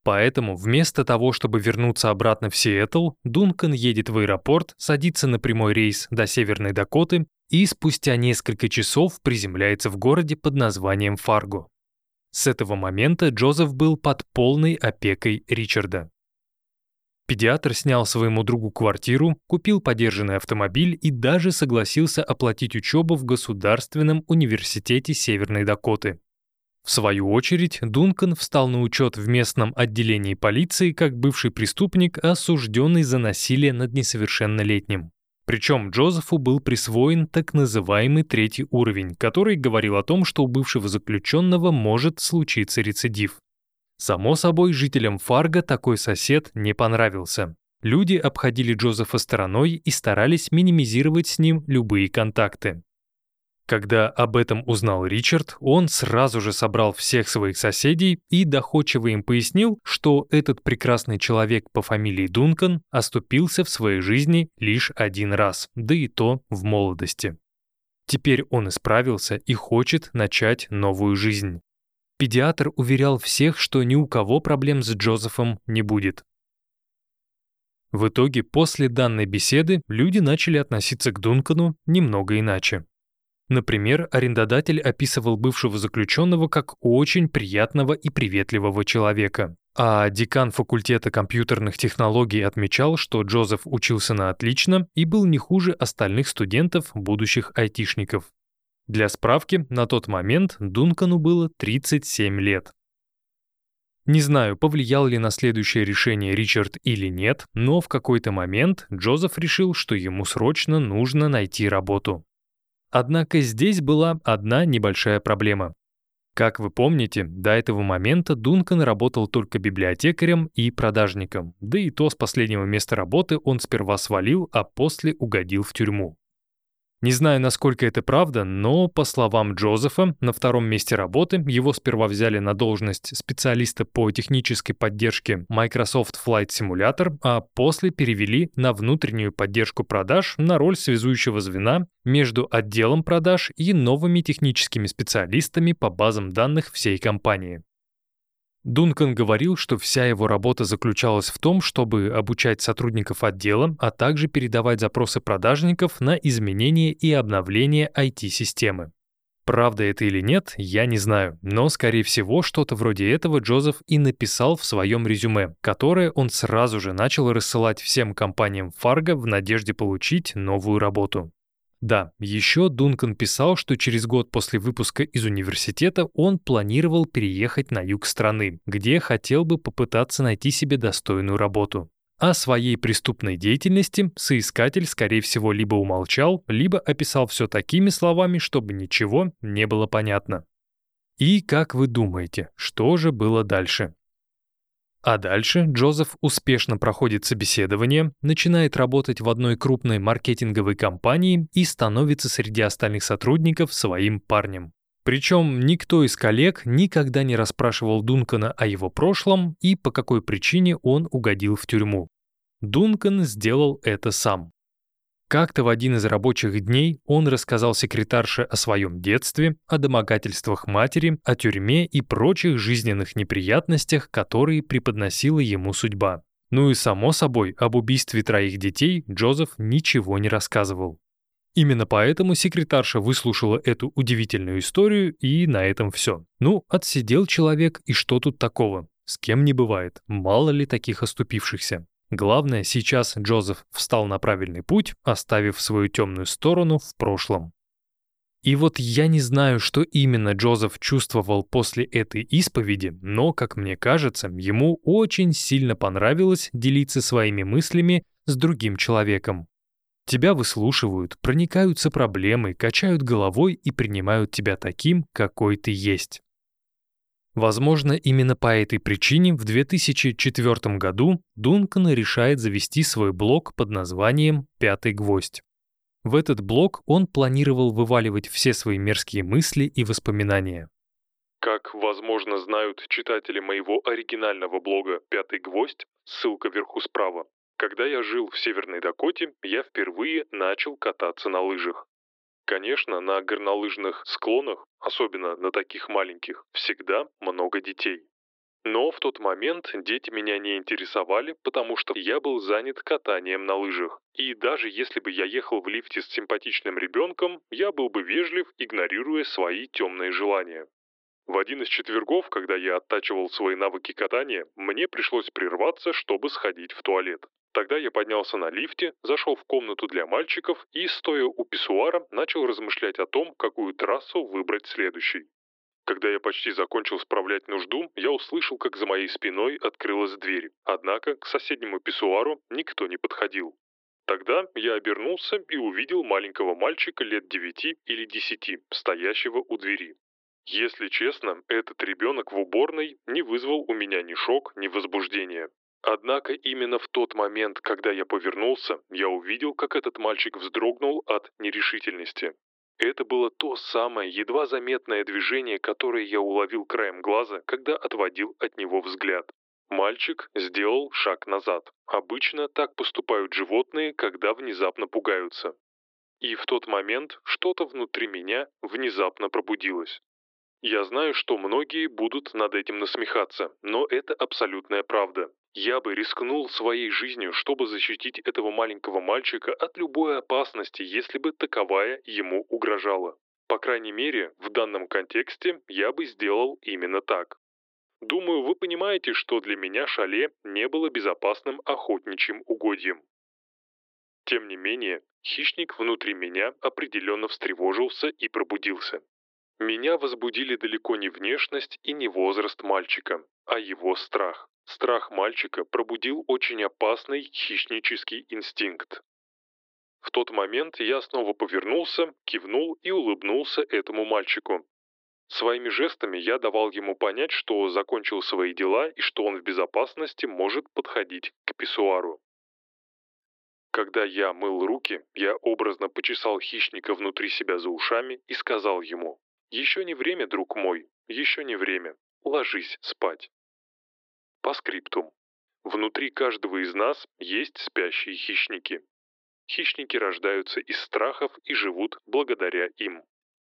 Поэтому вместо того, чтобы вернуться обратно в Сиэтл, Дункан едет в аэропорт, садится на прямой рейс до Северной Дакоты и спустя несколько часов приземляется в городе под названием Фарго. С этого момента Джозеф был под полной опекой Ричарда. Педиатр снял своему другу квартиру, купил подержанный автомобиль и даже согласился оплатить учебу в Государственном университете Северной Дакоты. В свою очередь, Дункан встал на учет в местном отделении полиции как бывший преступник, осужденный за насилие над несовершеннолетним. Причем Джозефу был присвоен так называемый третий уровень, который говорил о том, что у бывшего заключенного может случиться рецидив. Само собой, жителям Фарго такой сосед не понравился. Люди обходили Джозефа стороной и старались минимизировать с ним любые контакты. Когда об этом узнал Ричард, он сразу же собрал всех своих соседей и доходчиво им пояснил, что этот прекрасный человек по фамилии Дункан оступился в своей жизни лишь один раз, да и то в молодости. Теперь он исправился и хочет начать новую жизнь. Педиатр уверял всех, что ни у кого проблем с Джозефом не будет. В итоге, после данной беседы, люди начали относиться к Дункану немного иначе. Например, арендодатель описывал бывшего заключенного как очень приятного и приветливого человека. А декан факультета компьютерных технологий отмечал, что Джозеф учился на отлично и был не хуже остальных студентов, будущих айтишников. Для справки, на тот момент Дункану было 37 лет. Не знаю, повлиял ли на следующее решение Ричард или нет, но в какой-то момент Джозеф решил, что ему срочно нужно найти работу. Однако здесь была одна небольшая проблема. Как вы помните, до этого момента Дункан работал только библиотекарем и продажником, да и то с последнего места работы он сперва свалил, а после угодил в тюрьму. Не знаю, насколько это правда, но, по словам Джозефа, на втором месте работы его сперва взяли на должность специалиста по технической поддержке Microsoft Flight Simulator, а после перевели на внутреннюю поддержку продаж на роль связующего звена между отделом продаж и новыми техническими специалистами по базам данных всей компании. Дункан говорил, что вся его работа заключалась в том, чтобы обучать сотрудников отдела, а также передавать запросы продажников на изменение и обновление IT-системы. Правда это или нет, я не знаю, но, скорее всего, что-то вроде этого Джозеф и написал в своем резюме, которое он сразу же начал рассылать всем компаниям Фарго в надежде получить новую работу. Да, еще Дункан писал, что через год после выпуска из университета он планировал переехать на юг страны, где хотел бы попытаться найти себе достойную работу. О своей преступной деятельности соискатель, скорее всего, либо умолчал, либо описал все такими словами, чтобы ничего не было понятно. И как вы думаете, что же было дальше? А дальше Джозеф успешно проходит собеседование, начинает работать в одной крупной маркетинговой компании и становится среди остальных сотрудников своим парнем. Причем никто из коллег никогда не расспрашивал Дункана о его прошлом и по какой причине он угодил в тюрьму. Дункан сделал это сам. Как-то в один из рабочих дней он рассказал секретарше о своем детстве, о домогательствах матери, о тюрьме и прочих жизненных неприятностях, которые преподносила ему судьба. Ну и само собой, об убийстве троих детей Джозеф ничего не рассказывал. Именно поэтому секретарша выслушала эту удивительную историю, и на этом все. Ну, отсидел человек, и что тут такого? С кем не бывает, мало ли таких оступившихся. Главное, сейчас Джозеф встал на правильный путь, оставив свою темную сторону в прошлом. И вот я не знаю, что именно Джозеф чувствовал после этой исповеди, но, как мне кажется, ему очень сильно понравилось делиться своими мыслями с другим человеком. Тебя выслушивают, проникаются проблемой, качают головой и принимают тебя таким, какой ты есть. Возможно, именно по этой причине в 2004 году Дункан решает завести свой блог под названием «Пятый гвоздь». В этот блог он планировал вываливать все свои мерзкие мысли и воспоминания.
Как, возможно, знают читатели моего оригинального блога «Пятый гвоздь», ссылка вверху справа, когда я жил в Северной Дакоте, я впервые начал кататься на лыжах. Конечно, на горнолыжных склонах, особенно на таких маленьких, всегда много детей. Но в тот момент дети меня не интересовали, потому что я был занят катанием на лыжах. И даже если бы я ехал в лифте с симпатичным ребенком, я был бы вежлив, игнорируя свои темные желания. В один из четвергов, когда я оттачивал свои навыки катания, мне пришлось прерваться, чтобы сходить в туалет. Тогда я поднялся на лифте, зашел в комнату для мальчиков и, стоя у писсуара, начал размышлять о том, какую трассу выбрать следующей. Когда я почти закончил справлять нужду, я услышал, как за моей спиной открылась дверь. Однако к соседнему писсуару никто не подходил. Тогда я обернулся и увидел маленького мальчика лет девяти или десяти, стоящего у двери. Если честно, этот ребенок в уборной не вызвал у меня ни шок, ни возбуждения. Однако именно в тот момент, когда я повернулся, я увидел, как этот мальчик вздрогнул от нерешительности. Это было то самое едва заметное движение, которое я уловил краем глаза, когда отводил от него взгляд. Мальчик сделал шаг назад. Обычно так поступают животные, когда внезапно пугаются. И в тот момент что-то внутри меня внезапно пробудилось. Я знаю, что многие будут над этим насмехаться, но это абсолютная правда. Я бы рискнул своей жизнью, чтобы защитить этого маленького мальчика от любой опасности, если бы таковая ему угрожала. По крайней мере, в данном контексте я бы сделал именно так. Думаю, вы понимаете, что для меня шале не было безопасным охотничьим угодьем. Тем не менее, хищник внутри меня определенно встревожился и пробудился. Меня возбудили далеко не внешность и не возраст мальчика, а его страх. Страх мальчика пробудил очень опасный хищнический инстинкт. В тот момент я снова повернулся, кивнул и улыбнулся этому мальчику. Своими жестами я давал ему понять, что закончил свои дела и что он в безопасности может подходить к писсуару. Когда я мыл руки, я образно почесал хищника внутри себя за ушами и сказал ему, «Еще не время, друг мой, еще не время. Ложись спать». По скриптум. Внутри каждого из нас есть спящие хищники. Хищники рождаются из страхов и живут благодаря им.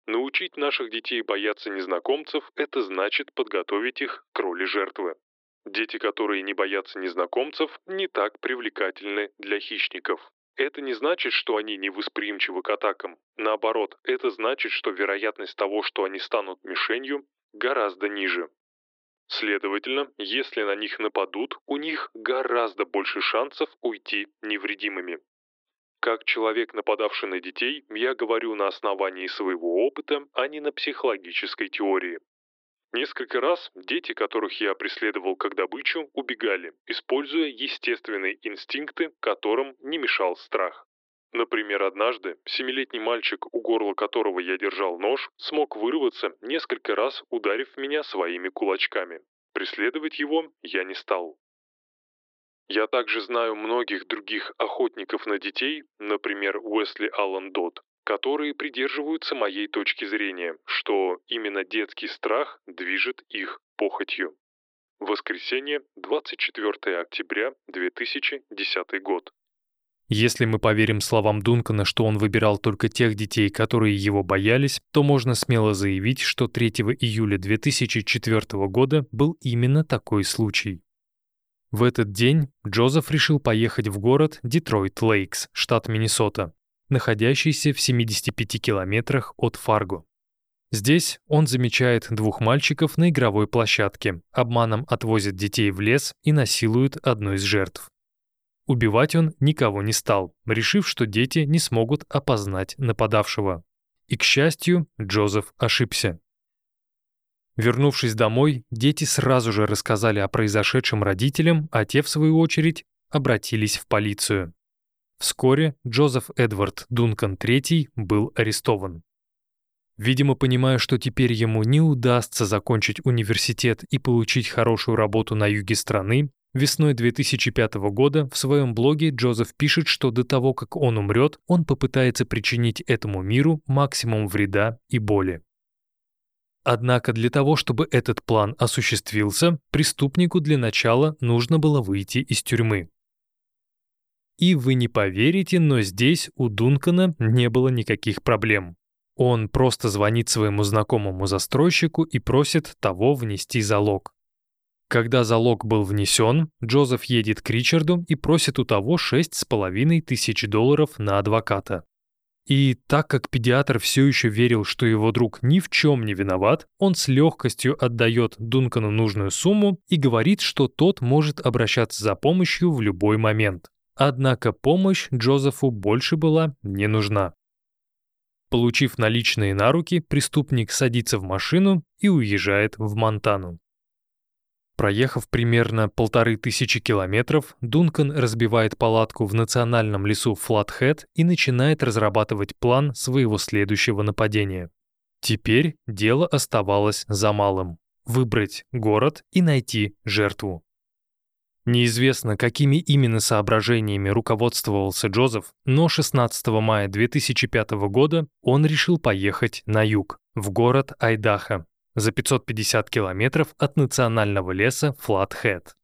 Научить наших детей бояться незнакомцев – это значит подготовить их к роли жертвы. Дети, которые не боятся незнакомцев, не так привлекательны для хищников. Это не значит, что они не восприимчивы к атакам. Наоборот, это значит, что вероятность того, что они станут мишенью, гораздо ниже. Следовательно, если на них нападут, у них гораздо больше шансов уйти невредимыми. Как человек, нападавший на детей, я говорю на основании своего опыта, а не на психологической теории. Несколько раз дети, которых я преследовал как добычу, убегали, используя естественные инстинкты, которым не мешал страх. Например, однажды семилетний мальчик, у горла которого я держал нож, смог вырваться, несколько раз ударив меня своими кулачками. Преследовать его я не стал. Я также знаю многих других охотников на детей, например, Уэсли Аллен Дот, которые придерживаются моей точки зрения, что именно детский страх движет их похотью. Воскресенье, 24 октября 2010 год.
Если мы поверим словам Дункана, что он выбирал только тех детей, которые его боялись, то можно смело заявить, что 3 июля 2004 года был именно такой случай. В этот день Джозеф решил поехать в город Детройт-Лейкс, штат Миннесота, находящийся в 75 километрах от Фарго. Здесь он замечает двух мальчиков на игровой площадке, обманом отвозит детей в лес и насилует одну из жертв. Убивать он никого не стал, решив, что дети не смогут опознать нападавшего. И, к счастью, Джозеф ошибся. Вернувшись домой, дети сразу же рассказали о произошедшем родителям, а те, в свою очередь, обратились в полицию. Вскоре Джозеф Эдвард Дункан III был арестован. Видимо, понимая, что теперь ему не удастся закончить университет и получить хорошую работу на юге страны, Весной 2005 года в своем блоге Джозеф пишет, что до того, как он умрет, он попытается причинить этому миру максимум вреда и боли. Однако для того, чтобы этот план осуществился, преступнику для начала нужно было выйти из тюрьмы. И вы не поверите, но здесь у Дункана не было никаких проблем. Он просто звонит своему знакомому застройщику и просит того внести залог. Когда залог был внесен, Джозеф едет к Ричарду и просит у того шесть с половиной тысяч долларов на адвоката. И так как педиатр все еще верил, что его друг ни в чем не виноват, он с легкостью отдает Дункану нужную сумму и говорит, что тот может обращаться за помощью в любой момент. Однако помощь Джозефу больше была не нужна. Получив наличные на руки, преступник садится в машину и уезжает в Монтану. Проехав примерно полторы тысячи километров, Дункан разбивает палатку в национальном лесу Флатхед и начинает разрабатывать план своего следующего нападения. Теперь дело оставалось за малым – выбрать город и найти жертву. Неизвестно, какими именно соображениями руководствовался Джозеф, но 16 мая 2005 года он решил поехать на юг, в город Айдахо, за 550 километров от национального леса Флатхед.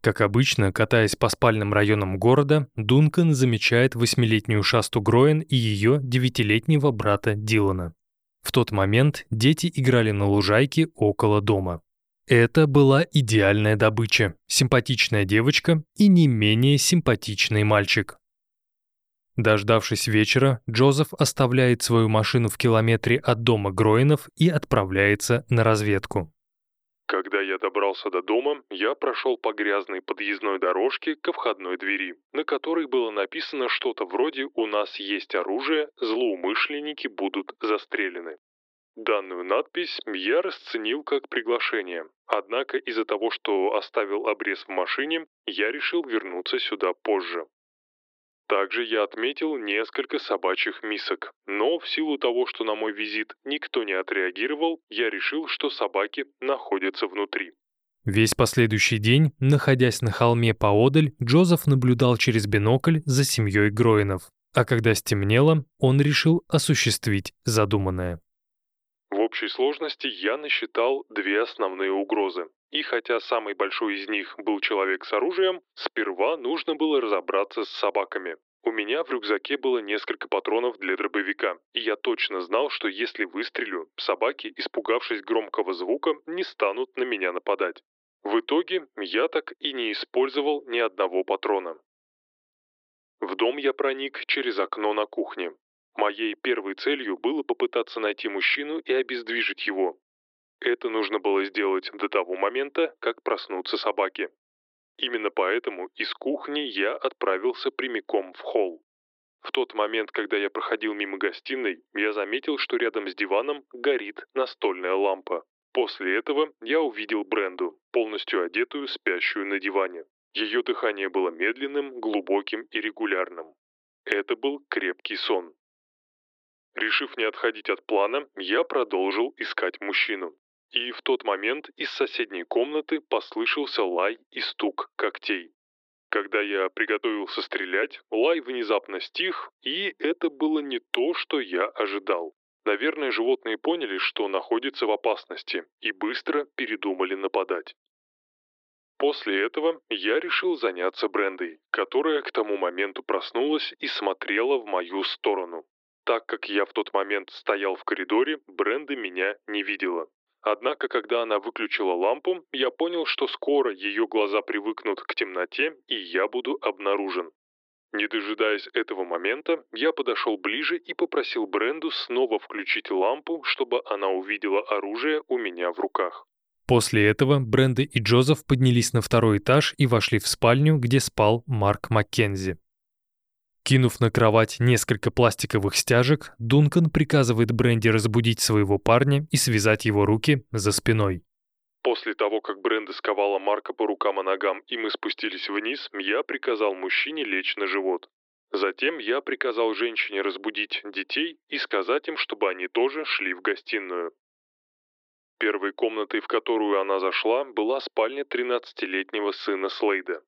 Как обычно, катаясь по спальным районам города, Дункан замечает восьмилетнюю Шасту Гроен и ее девятилетнего брата Дилана. В тот момент дети играли на лужайке около дома. Это была идеальная добыча, симпатичная девочка и не менее симпатичный мальчик. Дождавшись вечера, Джозеф оставляет свою машину в километре от дома Гроинов и отправляется на разведку.
Когда я добрался до дома, я прошел по грязной подъездной дорожке ко входной двери, на которой было написано что-то вроде «У нас есть оружие, злоумышленники будут застрелены». Данную надпись я расценил как приглашение, однако из-за того, что оставил обрез в машине, я решил вернуться сюда позже. Также я отметил несколько собачьих мисок, но в силу того, что на мой визит никто не отреагировал, я решил, что собаки находятся внутри.
Весь последующий день, находясь на холме поодаль, Джозеф наблюдал через бинокль за семьей Гроинов. А когда стемнело, он решил осуществить задуманное.
Общей сложности я насчитал две основные угрозы. И хотя самый большой из них был человек с оружием, сперва нужно было разобраться с собаками. У меня в рюкзаке было несколько патронов для дробовика, и я точно знал, что если выстрелю, собаки, испугавшись громкого звука, не станут на меня нападать. В итоге я так и не использовал ни одного патрона. В дом я проник через окно на кухне. Моей первой целью было попытаться найти мужчину и обездвижить его. Это нужно было сделать до того момента, как проснутся собаки. Именно поэтому из кухни я отправился прямиком в холл. В тот момент, когда я проходил мимо гостиной, я заметил, что рядом с диваном горит настольная лампа. После этого я увидел Бренду, полностью одетую, спящую на диване. Ее дыхание было медленным, глубоким и регулярным. Это был крепкий сон. Решив не отходить от плана, я продолжил искать мужчину. И в тот момент из соседней комнаты послышался лай и стук когтей. Когда я приготовился стрелять, лай внезапно стих, и это было не то, что я ожидал. Наверное, животные поняли, что находятся в опасности, и быстро передумали нападать. После этого я решил заняться Брендой, которая к тому моменту проснулась и смотрела в мою сторону. Так как я в тот момент стоял в коридоре, Бренда меня не видела. Однако, когда она выключила лампу, я понял, что скоро ее глаза привыкнут к темноте, и я буду обнаружен. Не дожидаясь этого момента, я подошел ближе и попросил Бренду снова включить лампу, чтобы она увидела оружие у меня в руках.
После этого Бренда и Джозеф поднялись на второй этаж и вошли в спальню, где спал Марк Маккензи. Кинув на кровать несколько пластиковых стяжек, Дункан приказывает Бренди разбудить своего парня и связать его руки за спиной.
После того, как Бренда сковала Марка по рукам и ногам, и мы спустились вниз, я приказал мужчине лечь на живот. Затем я приказал женщине разбудить детей и сказать им, чтобы они тоже шли в гостиную. Первой комнатой, в которую она зашла, была спальня 13-летнего сына Слейда.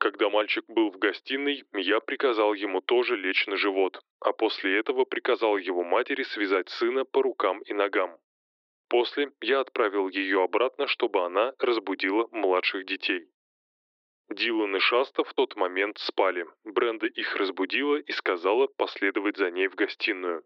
Когда мальчик был в гостиной, я приказал ему тоже лечь на живот, а после этого приказал его матери связать сына по рукам и ногам. После я отправил ее обратно, чтобы она разбудила младших детей. Дилан и Шаста в тот момент спали. Бренда их разбудила и сказала последовать за ней в гостиную.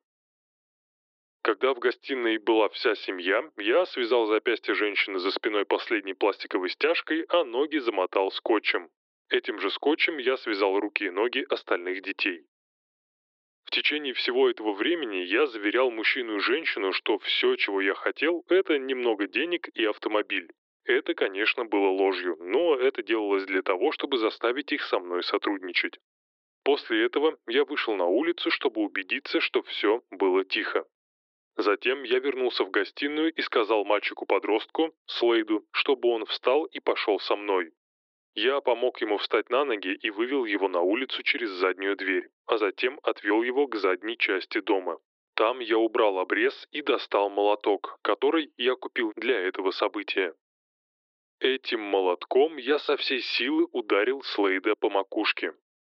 Когда в гостиной была вся семья, я связал запястье женщины за спиной последней пластиковой стяжкой, а ноги замотал скотчем. Этим же скотчем я связал руки и ноги остальных детей. В течение всего этого времени я заверял мужчину и женщину, что все, чего я хотел, это немного денег и автомобиль. Это, конечно, было ложью, но это делалось для того, чтобы заставить их со мной сотрудничать. После этого я вышел на улицу, чтобы убедиться, что все было тихо. Затем я вернулся в гостиную и сказал мальчику-подростку, Слейду, чтобы он встал и пошел со мной. Я помог ему встать на ноги и вывел его на улицу через заднюю дверь, а затем отвел его к задней части дома. Там я убрал обрез и достал молоток, который я купил для этого события. Этим молотком я со всей силы ударил Слейда по макушке.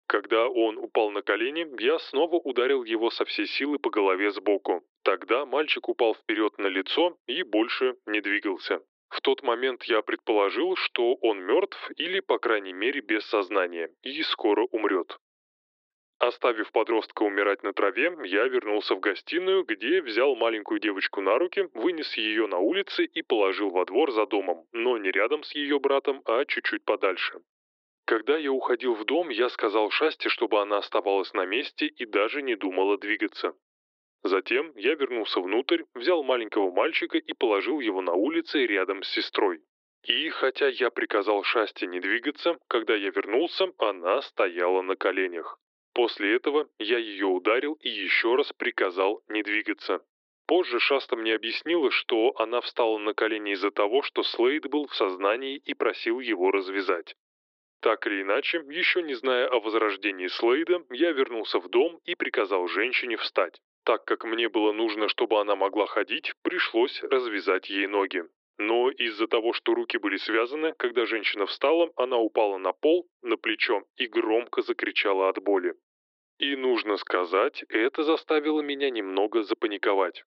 Когда он упал на колени, я снова ударил его со всей силы по голове сбоку. Тогда мальчик упал вперед на лицо и больше не двигался. В тот момент я предположил, что он мертв или, по крайней мере, без сознания и скоро умрет. Оставив подростка умирать на траве, я вернулся в гостиную, где взял маленькую девочку на руки, вынес ее на улице и положил во двор за домом, но не рядом с ее братом, а чуть-чуть подальше. Когда я уходил в дом, я сказал Шасте, чтобы она оставалась на месте и даже не думала двигаться. Затем я вернулся внутрь, взял маленького мальчика и положил его на улице рядом с сестрой. И хотя я приказал Шасте не двигаться, когда я вернулся, она стояла на коленях. После этого я ее ударил и еще раз приказал не двигаться. Позже Шаста мне объяснила, что она встала на колени из-за того, что Слейд был в сознании и просил его развязать. Так или иначе, еще не зная о возрождении Слейда, я вернулся в дом и приказал женщине встать. Так как мне было нужно, чтобы она могла ходить, пришлось развязать ей ноги. Но из-за того, что руки были связаны, когда женщина встала, она упала на пол, на плечо и громко закричала от боли. И нужно сказать, это заставило меня немного запаниковать.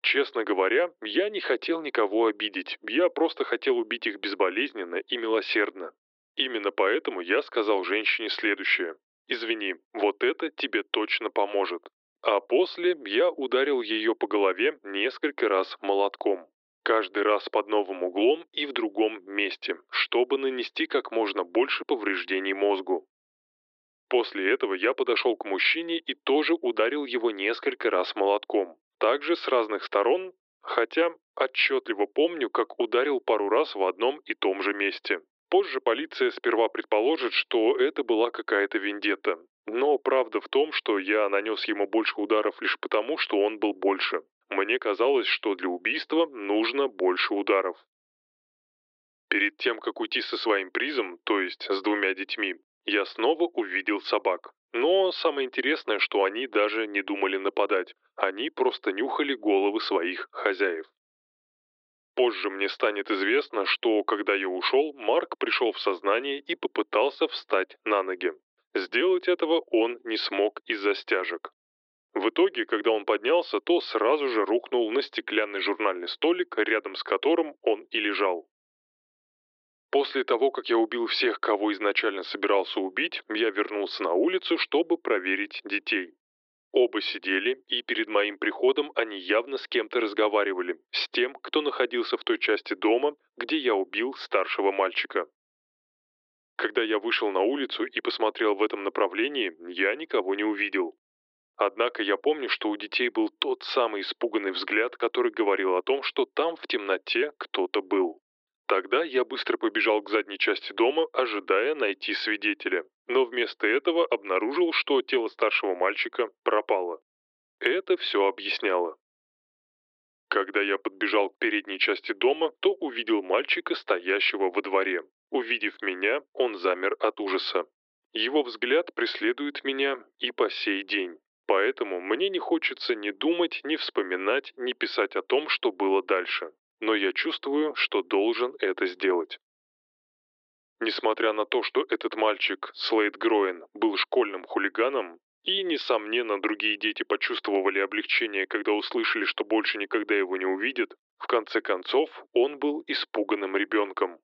Честно говоря, я не хотел никого обидеть, я просто хотел убить их безболезненно и милосердно. Именно поэтому я сказал женщине следующее. «Извини, вот это тебе точно поможет». А после я ударил ее по голове несколько раз молотком. Каждый раз под новым углом и в другом месте, чтобы нанести как можно больше повреждений мозгу. После этого я подошел к мужчине и тоже ударил его несколько раз молотком. Также с разных сторон, хотя отчетливо помню, как ударил пару раз в одном и том же месте. Позже полиция сперва предположит, что это была какая-то вендетта. Но правда в том, что я нанес ему больше ударов лишь потому, что он был больше. Мне казалось, что для убийства нужно больше ударов. Перед тем, как уйти со своим призом, то есть с двумя детьми, я снова увидел собак. Но самое интересное, что они даже не думали нападать. Они просто нюхали головы своих хозяев. Позже мне станет известно, что когда я ушел, Марк пришел в сознание и попытался встать на ноги. Сделать этого он не смог из-за стяжек. В итоге, когда он поднялся, то сразу же рухнул на стеклянный журнальный столик, рядом с которым он и лежал. После того, как я убил всех, кого изначально собирался убить, я вернулся на улицу, чтобы проверить детей. Оба сидели, и перед моим приходом они явно с кем-то разговаривали, с тем, кто находился в той части дома, где я убил старшего мальчика. Когда я вышел на улицу и посмотрел в этом направлении, я никого не увидел. Однако я помню, что у детей был тот самый испуганный взгляд, который говорил о том, что там в темноте кто-то был. Тогда я быстро побежал к задней части дома, ожидая найти свидетеля, но вместо этого обнаружил, что тело старшего мальчика пропало. Это все объясняло. Когда я подбежал к передней части дома, то увидел мальчика, стоящего во дворе. Увидев меня, он замер от ужаса. Его взгляд преследует меня и по сей день. Поэтому мне не хочется ни думать, ни вспоминать, ни писать о том, что было дальше но я чувствую, что должен это сделать. Несмотря на то, что этот мальчик, Слейд Гроен, был школьным хулиганом, и, несомненно, другие дети почувствовали облегчение, когда услышали, что больше никогда его не увидят, в конце концов он был испуганным ребенком.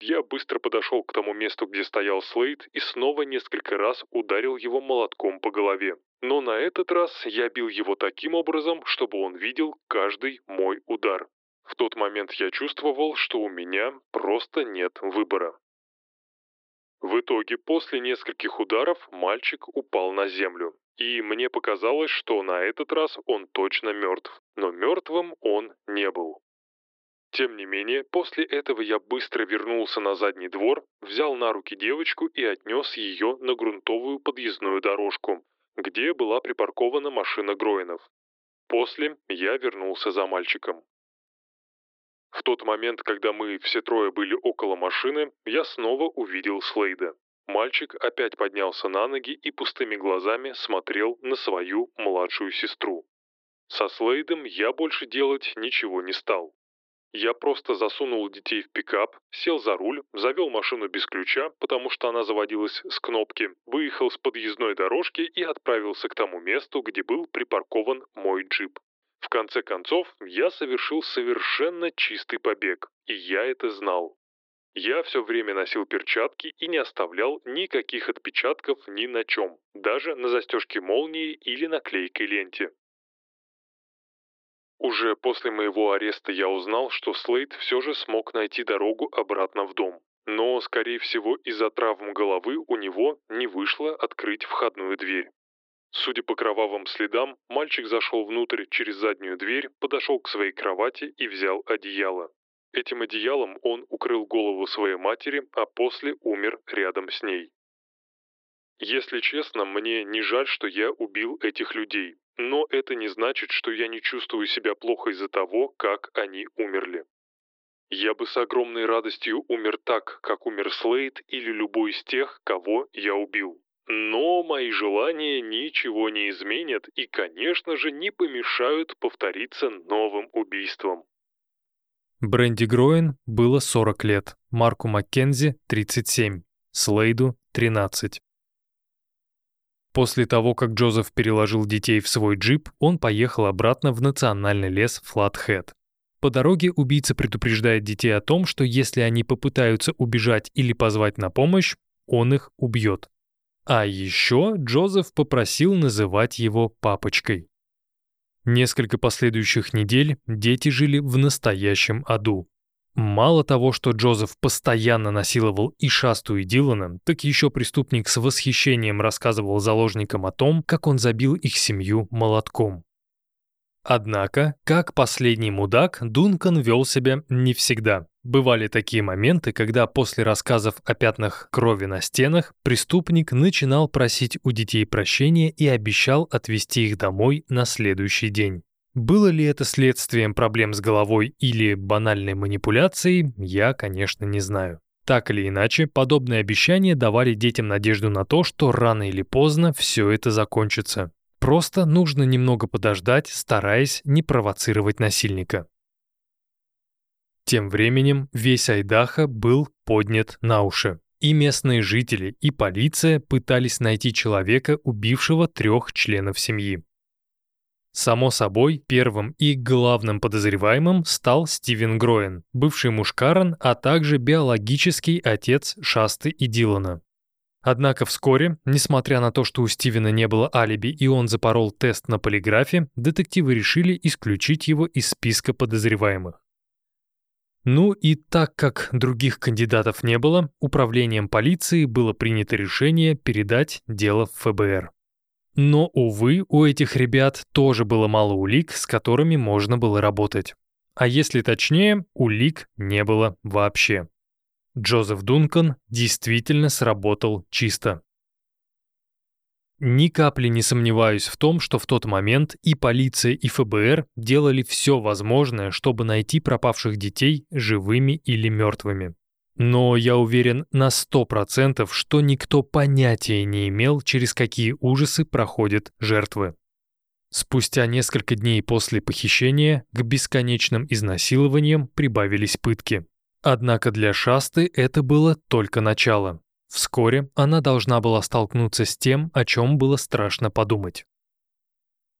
Я быстро подошел к тому месту, где стоял Слейд, и снова несколько раз ударил его молотком по голове. Но на этот раз я бил его таким образом, чтобы он видел каждый мой удар. В тот момент я чувствовал, что у меня просто нет выбора. В итоге, после нескольких ударов, мальчик упал на землю. И мне показалось, что на этот раз он точно мертв. Но мертвым он не был. Тем не менее, после этого я быстро вернулся на задний двор, взял на руки девочку и отнес ее на грунтовую подъездную дорожку, где была припаркована машина Гроинов. После я вернулся за мальчиком. В тот момент, когда мы все трое были около машины, я снова увидел Слейда. Мальчик опять поднялся на ноги и пустыми глазами смотрел на свою младшую сестру. Со Слейдом я больше делать ничего не стал. Я просто засунул детей в пикап, сел за руль, завел машину без ключа, потому что она заводилась с кнопки, выехал с подъездной дорожки и отправился к тому месту, где был припаркован мой джип. В конце концов, я совершил совершенно чистый побег, и я это знал. Я все время носил перчатки и не оставлял никаких отпечатков ни на чем, даже на застежке молнии или на клейкой ленте. Уже после моего ареста я узнал, что Слейд все же смог найти дорогу обратно в дом. Но, скорее всего, из-за травм головы у него не вышло открыть входную дверь. Судя по кровавым следам, мальчик зашел внутрь через заднюю дверь, подошел к своей кровати и взял одеяло. Этим одеялом он укрыл голову своей матери, а после умер рядом с ней. Если честно, мне не жаль, что я убил этих людей, но это не значит, что я не чувствую себя плохо из-за того, как они умерли. Я бы с огромной радостью умер так, как умер Слейд или любой из тех, кого я убил. Но мои желания ничего не изменят и, конечно же, не помешают повториться новым убийствам.
Бренди Гроин было 40 лет, Марку Маккензи – 37, Слейду – 13. После того, как Джозеф переложил детей в свой джип, он поехал обратно в национальный лес Флатхед. По дороге убийца предупреждает детей о том, что если они попытаются убежать или позвать на помощь, он их убьет. А еще Джозеф попросил называть его папочкой. Несколько последующих недель дети жили в настоящем аду. Мало того, что Джозеф постоянно насиловал и Шасту, и Дилана, так еще преступник с восхищением рассказывал заложникам о том, как он забил их семью молотком. Однако, как последний мудак, Дункан вел себя не всегда. Бывали такие моменты, когда после рассказов о пятнах крови на стенах преступник начинал просить у детей прощения и обещал отвезти их домой на следующий день. Было ли это следствием проблем с головой или банальной манипуляцией, я, конечно, не знаю. Так или иначе, подобные обещания давали детям надежду на то, что рано или поздно все это закончится. Просто нужно немного подождать, стараясь не провоцировать насильника. Тем временем весь Айдаха был поднят на уши. И местные жители, и полиция пытались найти человека, убившего трех членов семьи. Само собой, первым и главным подозреваемым стал Стивен Гроен, бывший муж Карен, а также биологический отец Шасты и Дилана. Однако вскоре, несмотря на то, что у Стивена не было алиби и он запорол тест на полиграфе, детективы решили исключить его из списка подозреваемых. Ну и так как других кандидатов не было, управлением полиции было принято решение передать дело в ФБР. Но, увы, у этих ребят тоже было мало улик, с которыми можно было работать. А если точнее, улик не было вообще. Джозеф Дункан действительно сработал чисто. Ни капли не сомневаюсь в том, что в тот момент и полиция, и ФБР делали все возможное, чтобы найти пропавших детей живыми или мертвыми. Но я уверен на 100%, что никто понятия не имел, через какие ужасы проходят жертвы. Спустя несколько дней после похищения к бесконечным изнасилованиям прибавились пытки. Однако для Шасты это было только начало. Вскоре она должна была столкнуться с тем, о чем было страшно подумать.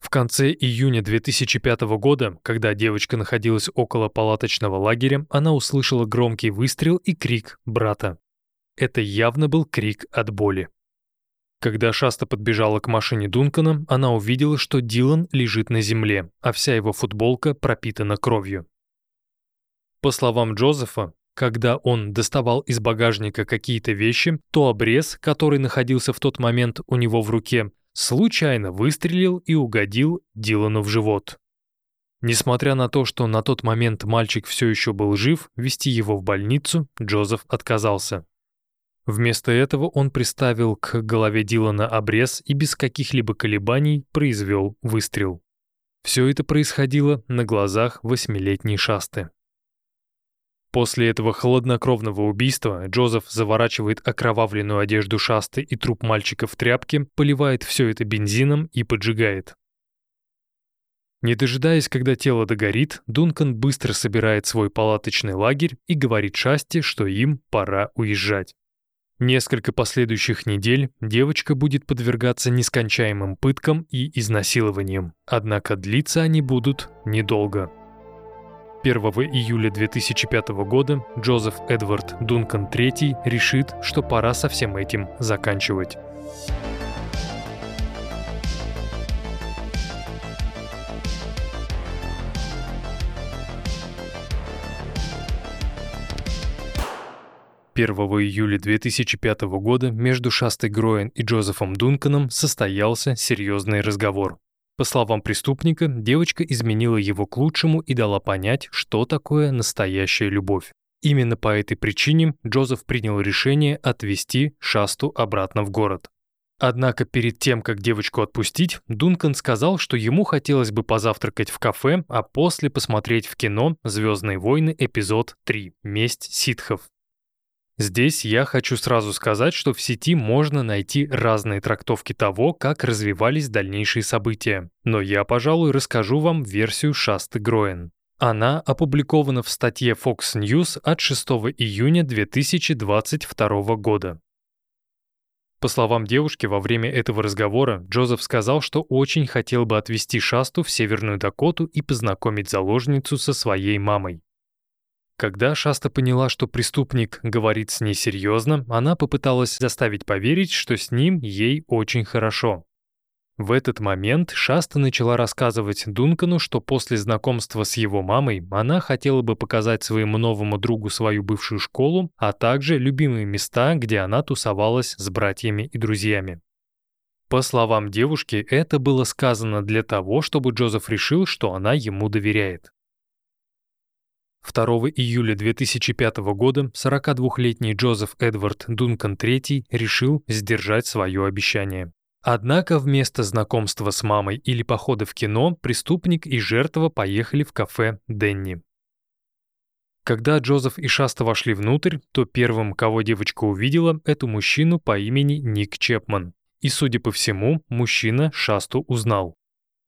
В конце июня 2005 года, когда девочка находилась около палаточного лагеря, она услышала громкий выстрел и крик брата. Это явно был крик от боли. Когда Шаста подбежала к машине Дункана, она увидела, что Дилан лежит на земле, а вся его футболка пропитана кровью. По словам Джозефа, когда он доставал из багажника какие-то вещи, то обрез, который находился в тот момент у него в руке, случайно выстрелил и угодил Дилану в живот. Несмотря на то, что на тот момент мальчик все еще был жив, вести его в больницу Джозеф отказался. Вместо этого он приставил к голове Дилана обрез и без каких-либо колебаний произвел выстрел. Все это происходило на глазах восьмилетней Шасты. После этого хладнокровного убийства Джозеф заворачивает окровавленную одежду Шасты и труп мальчика в тряпки, поливает все это бензином и поджигает. Не дожидаясь, когда тело догорит, Дункан быстро собирает свой палаточный лагерь и говорит Шасте, что им пора уезжать. Несколько последующих недель девочка будет подвергаться нескончаемым пыткам и изнасилованиям, однако длиться они будут недолго. 1 июля 2005 года Джозеф Эдвард Дункан III решит, что пора со всем этим заканчивать. Первого июля 2005 года между Шастой Гроен и Джозефом Дунканом состоялся серьезный разговор. По словам преступника, девочка изменила его к лучшему и дала понять, что такое настоящая любовь. Именно по этой причине Джозеф принял решение отвезти Шасту обратно в город. Однако перед тем, как девочку отпустить, Дункан сказал, что ему хотелось бы позавтракать в кафе, а после посмотреть в кино «Звездные войны. Эпизод 3. Месть ситхов». Здесь я хочу сразу сказать, что в сети можно найти разные трактовки того, как развивались дальнейшие события. Но я, пожалуй, расскажу вам версию Шасты Гроен. Она опубликована в статье Fox News от 6 июня 2022 года. По словам девушки, во время этого разговора Джозеф сказал, что очень хотел бы отвезти Шасту в Северную Дакоту и познакомить заложницу со своей мамой. Когда Шаста поняла, что преступник говорит с ней серьезно, она попыталась заставить поверить, что с ним ей очень хорошо. В этот момент Шаста начала рассказывать Дункану, что после знакомства с его мамой она хотела бы показать своему новому другу свою бывшую школу, а также любимые места, где она тусовалась с братьями и друзьями. По словам девушки, это было сказано для того, чтобы Джозеф решил, что она ему доверяет. 2 июля 2005 года 42-летний Джозеф Эдвард Дункан III решил сдержать свое обещание. Однако вместо знакомства с мамой или похода в кино преступник и жертва поехали в кафе «Денни». Когда Джозеф и Шаста вошли внутрь, то первым, кого девочка увидела, это мужчину по имени Ник Чепман. И, судя по всему, мужчина Шасту узнал.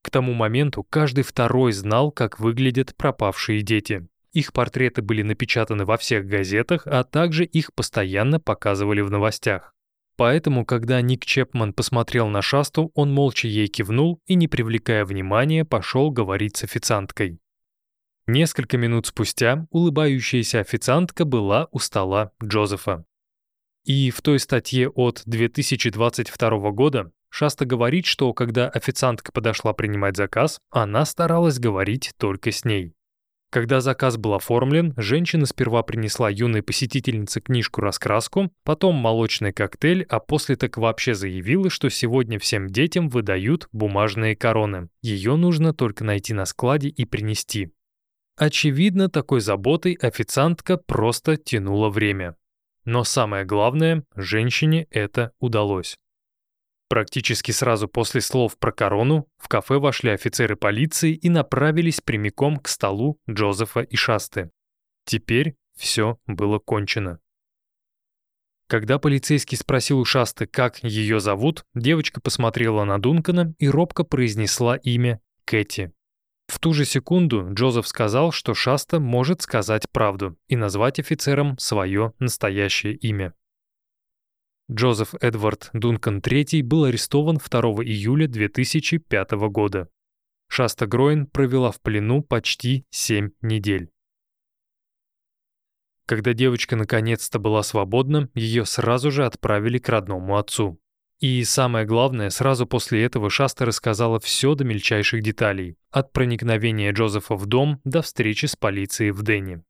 К тому моменту каждый второй знал, как выглядят пропавшие дети. Их портреты были напечатаны во всех газетах, а также их постоянно показывали в новостях. Поэтому, когда Ник Чепман посмотрел на Шасту, он молча ей кивнул и, не привлекая внимания, пошел говорить с официанткой. Несколько минут спустя улыбающаяся официантка была у стола Джозефа. И в той статье от 2022 года Шаста говорит, что когда официантка подошла принимать заказ, она старалась говорить только с ней. Когда заказ был оформлен, женщина сперва принесла юной посетительнице книжку-раскраску, потом молочный коктейль, а после так вообще заявила, что сегодня всем детям выдают бумажные короны. Ее нужно только найти на складе и принести. Очевидно, такой заботой официантка просто тянула время. Но самое главное, женщине это удалось. Практически сразу после слов про корону в кафе вошли офицеры полиции и направились прямиком к столу Джозефа и Шасты. Теперь все было кончено. Когда полицейский спросил у Шасты, как ее зовут, девочка посмотрела на Дункана и робко произнесла имя Кэти. В ту же секунду Джозеф сказал, что Шаста может сказать правду и назвать офицером свое настоящее имя. Джозеф Эдвард Дункан III был арестован 2 июля 2005 года. Шаста Гроин провела в плену почти 7 недель. Когда девочка наконец-то была свободна, ее сразу же отправили к родному отцу. И самое главное, сразу после этого Шаста рассказала все до мельчайших деталей, от проникновения Джозефа в дом до встречи с полицией в Дэнни.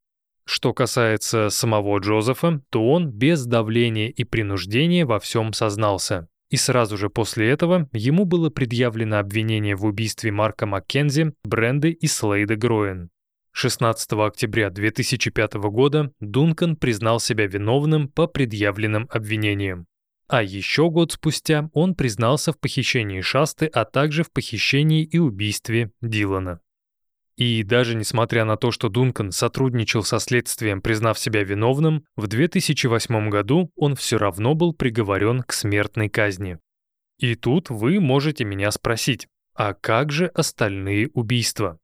Что касается самого Джозефа, то он без давления и принуждения во всем сознался. И сразу же после этого ему было предъявлено обвинение в убийстве Марка Маккензи, Бренды и Слейда Гроен. 16 октября 2005 года Дункан признал себя виновным по предъявленным обвинениям. А еще год спустя он признался в похищении Шасты, а также в похищении и убийстве Дилана. И даже несмотря на то, что Дункан сотрудничал со следствием, признав себя виновным, в 2008 году он все равно был приговорен к смертной казни. И тут вы можете меня спросить, а как же остальные убийства?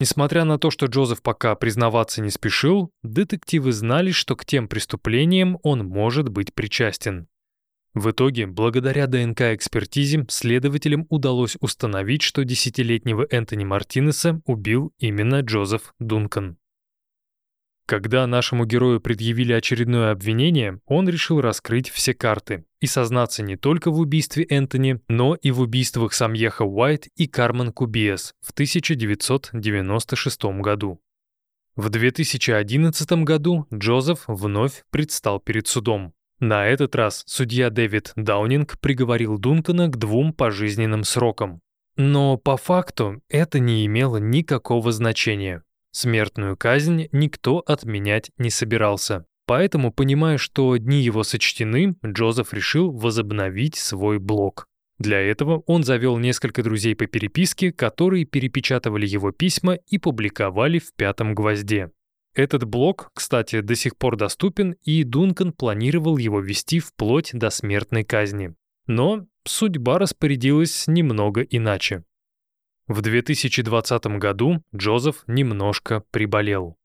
Несмотря на то, что Джозеф пока признаваться не спешил, детективы знали, что к тем преступлениям он может быть причастен. В итоге, благодаря ДНК-экспертизе, следователям удалось установить, что десятилетнего Энтони Мартинеса убил именно Джозеф Дункан. Когда нашему герою предъявили очередное обвинение, он решил раскрыть все карты и сознаться не только в убийстве Энтони, но и в убийствах Самьеха Уайт и Кармен Кубиес в 1996 году. В 2011 году Джозеф вновь предстал перед судом. На этот раз судья Дэвид Даунинг приговорил Дункана к двум пожизненным срокам. Но по факту это не имело никакого значения. Смертную казнь никто отменять не собирался. Поэтому, понимая, что дни его сочтены, Джозеф решил возобновить свой блог. Для этого он завел несколько друзей по переписке, которые перепечатывали его письма и публиковали в «Пятом гвозде». Этот блок, кстати, до сих пор доступен, и Дункан планировал его вести вплоть до смертной казни. Но судьба распорядилась немного иначе. В 2020 году Джозеф немножко приболел.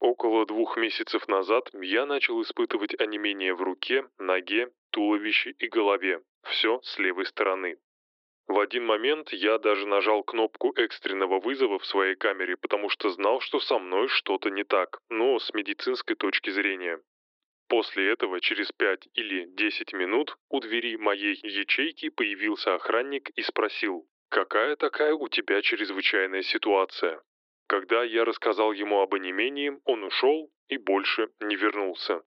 Около двух месяцев назад я начал испытывать онемение в руке, ноге, туловище и голове. Все с левой стороны. В один момент я даже нажал кнопку экстренного вызова в своей камере, потому что знал, что со мной что-то не так, но с медицинской точки зрения. После этого через 5 или 10 минут у двери моей ячейки появился охранник и спросил, «Какая такая у тебя чрезвычайная ситуация?» Когда я рассказал ему об онемении, он ушел и больше не вернулся.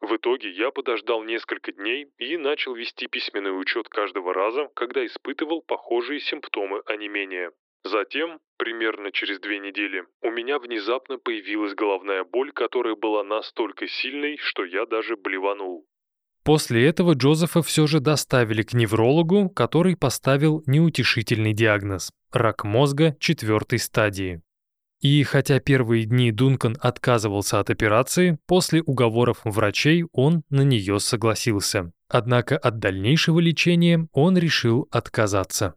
В итоге я подождал несколько дней и начал вести письменный учет каждого раза, когда испытывал похожие симптомы онемения. Затем, примерно через две недели, у меня внезапно появилась головная боль, которая была настолько сильной, что я даже блеванул.
После этого Джозефа все же доставили к неврологу, который поставил неутешительный диагноз – рак мозга четвертой стадии. И хотя первые дни Дункан отказывался от операции, после уговоров врачей он на нее согласился. Однако от дальнейшего лечения он решил отказаться.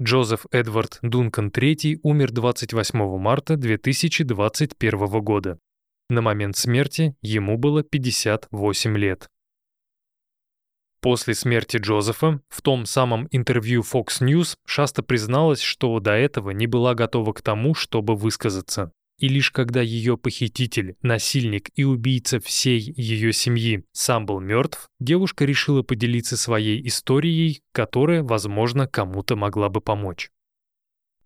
Джозеф Эдвард Дункан III умер 28 марта 2021 года. На момент смерти ему было 58 лет. После смерти Джозефа в том самом интервью Fox News Шаста призналась, что до этого не была готова к тому, чтобы высказаться. И лишь когда ее похититель, насильник и убийца всей ее семьи сам был мертв, девушка решила поделиться своей историей, которая, возможно, кому-то могла бы помочь.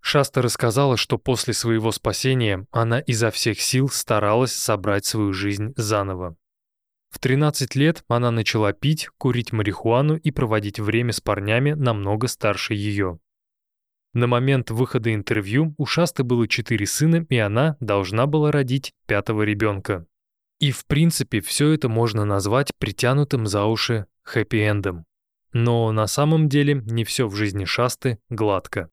Шаста рассказала, что после своего спасения она изо всех сил старалась собрать свою жизнь заново. В 13 лет она начала пить, курить марихуану и проводить время с парнями намного старше ее. На момент выхода интервью у Шасты было четыре сына, и она должна была родить пятого ребенка. И в принципе все это можно назвать притянутым за уши хэппи-эндом. Но на самом деле не все в жизни Шасты гладко.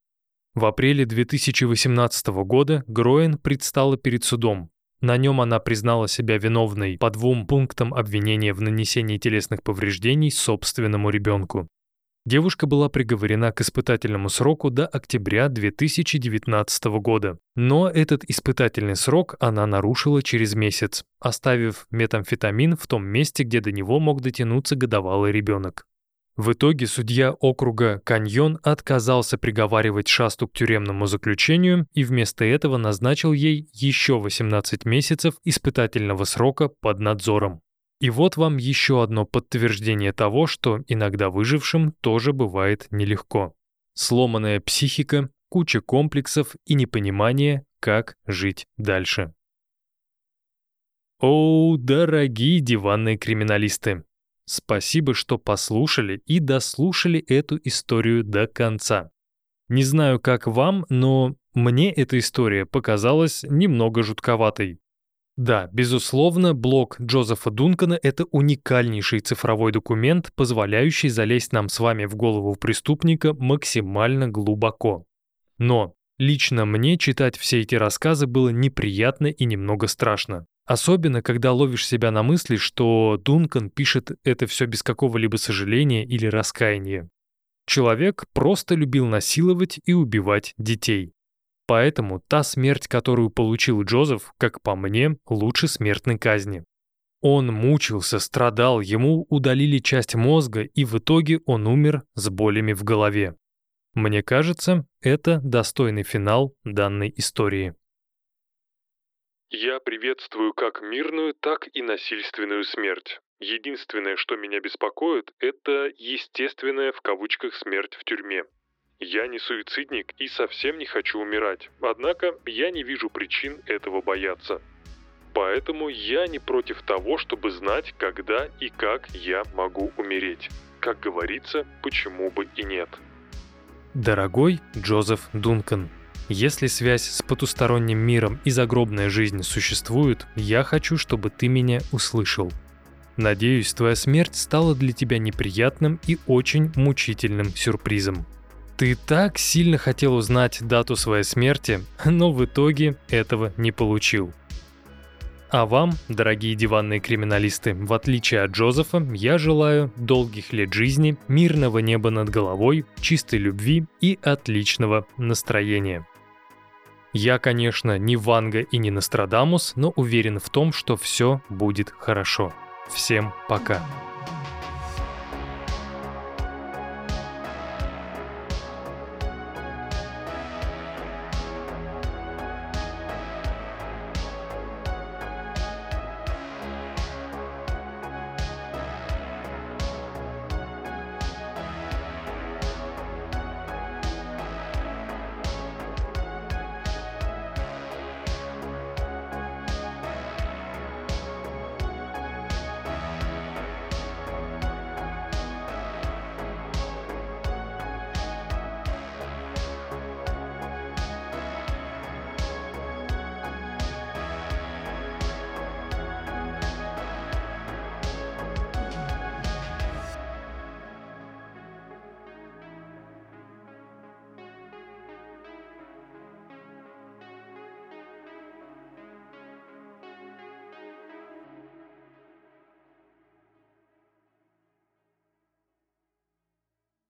В апреле 2018 года Гроен предстала перед судом, на нем она признала себя виновной по двум пунктам обвинения в нанесении телесных повреждений собственному ребенку. Девушка была приговорена к испытательному сроку до октября 2019 года. Но этот испытательный срок она нарушила через месяц, оставив метамфетамин в том месте, где до него мог дотянуться годовалый ребенок. В итоге судья округа Каньон отказался приговаривать Шасту к тюремному заключению и вместо этого назначил ей еще 18 месяцев испытательного срока под надзором. И вот вам еще одно подтверждение того, что иногда выжившим тоже бывает нелегко. Сломанная психика, куча комплексов и непонимание, как жить дальше. О, дорогие диванные криминалисты! Спасибо, что послушали и дослушали эту историю до конца. Не знаю, как вам, но мне эта история показалась немного жутковатой. Да, безусловно, блог Джозефа Дункана — это уникальнейший цифровой документ, позволяющий залезть нам с вами в голову преступника максимально глубоко. Но лично мне читать все эти рассказы было неприятно и немного страшно. Особенно, когда ловишь себя на мысли, что Дункан пишет это все без какого-либо сожаления или раскаяния. Человек просто любил насиловать и убивать детей. Поэтому та смерть, которую получил Джозеф, как по мне, лучше смертной казни. Он мучился, страдал, ему удалили часть мозга, и в итоге он умер с болями в голове. Мне кажется, это достойный финал данной истории.
Я приветствую как мирную, так и насильственную смерть. Единственное, что меня беспокоит, это естественная в кавычках смерть в тюрьме. Я не суицидник и совсем не хочу умирать, однако я не вижу причин этого бояться. Поэтому я не против того, чтобы знать, когда и как я могу умереть. Как говорится, почему бы и нет.
Дорогой Джозеф Дункан, если связь с потусторонним миром и загробная жизнь существуют, я хочу, чтобы ты меня услышал. Надеюсь, твоя смерть стала для тебя неприятным и очень мучительным сюрпризом. Ты так сильно хотел узнать дату своей смерти, но в итоге этого не получил. А вам, дорогие диванные криминалисты, в отличие от Джозефа, я желаю долгих лет жизни, мирного неба над головой, чистой любви и отличного настроения. Я, конечно, не Ванга и не Нострадамус, но уверен в том, что все будет хорошо. Всем пока.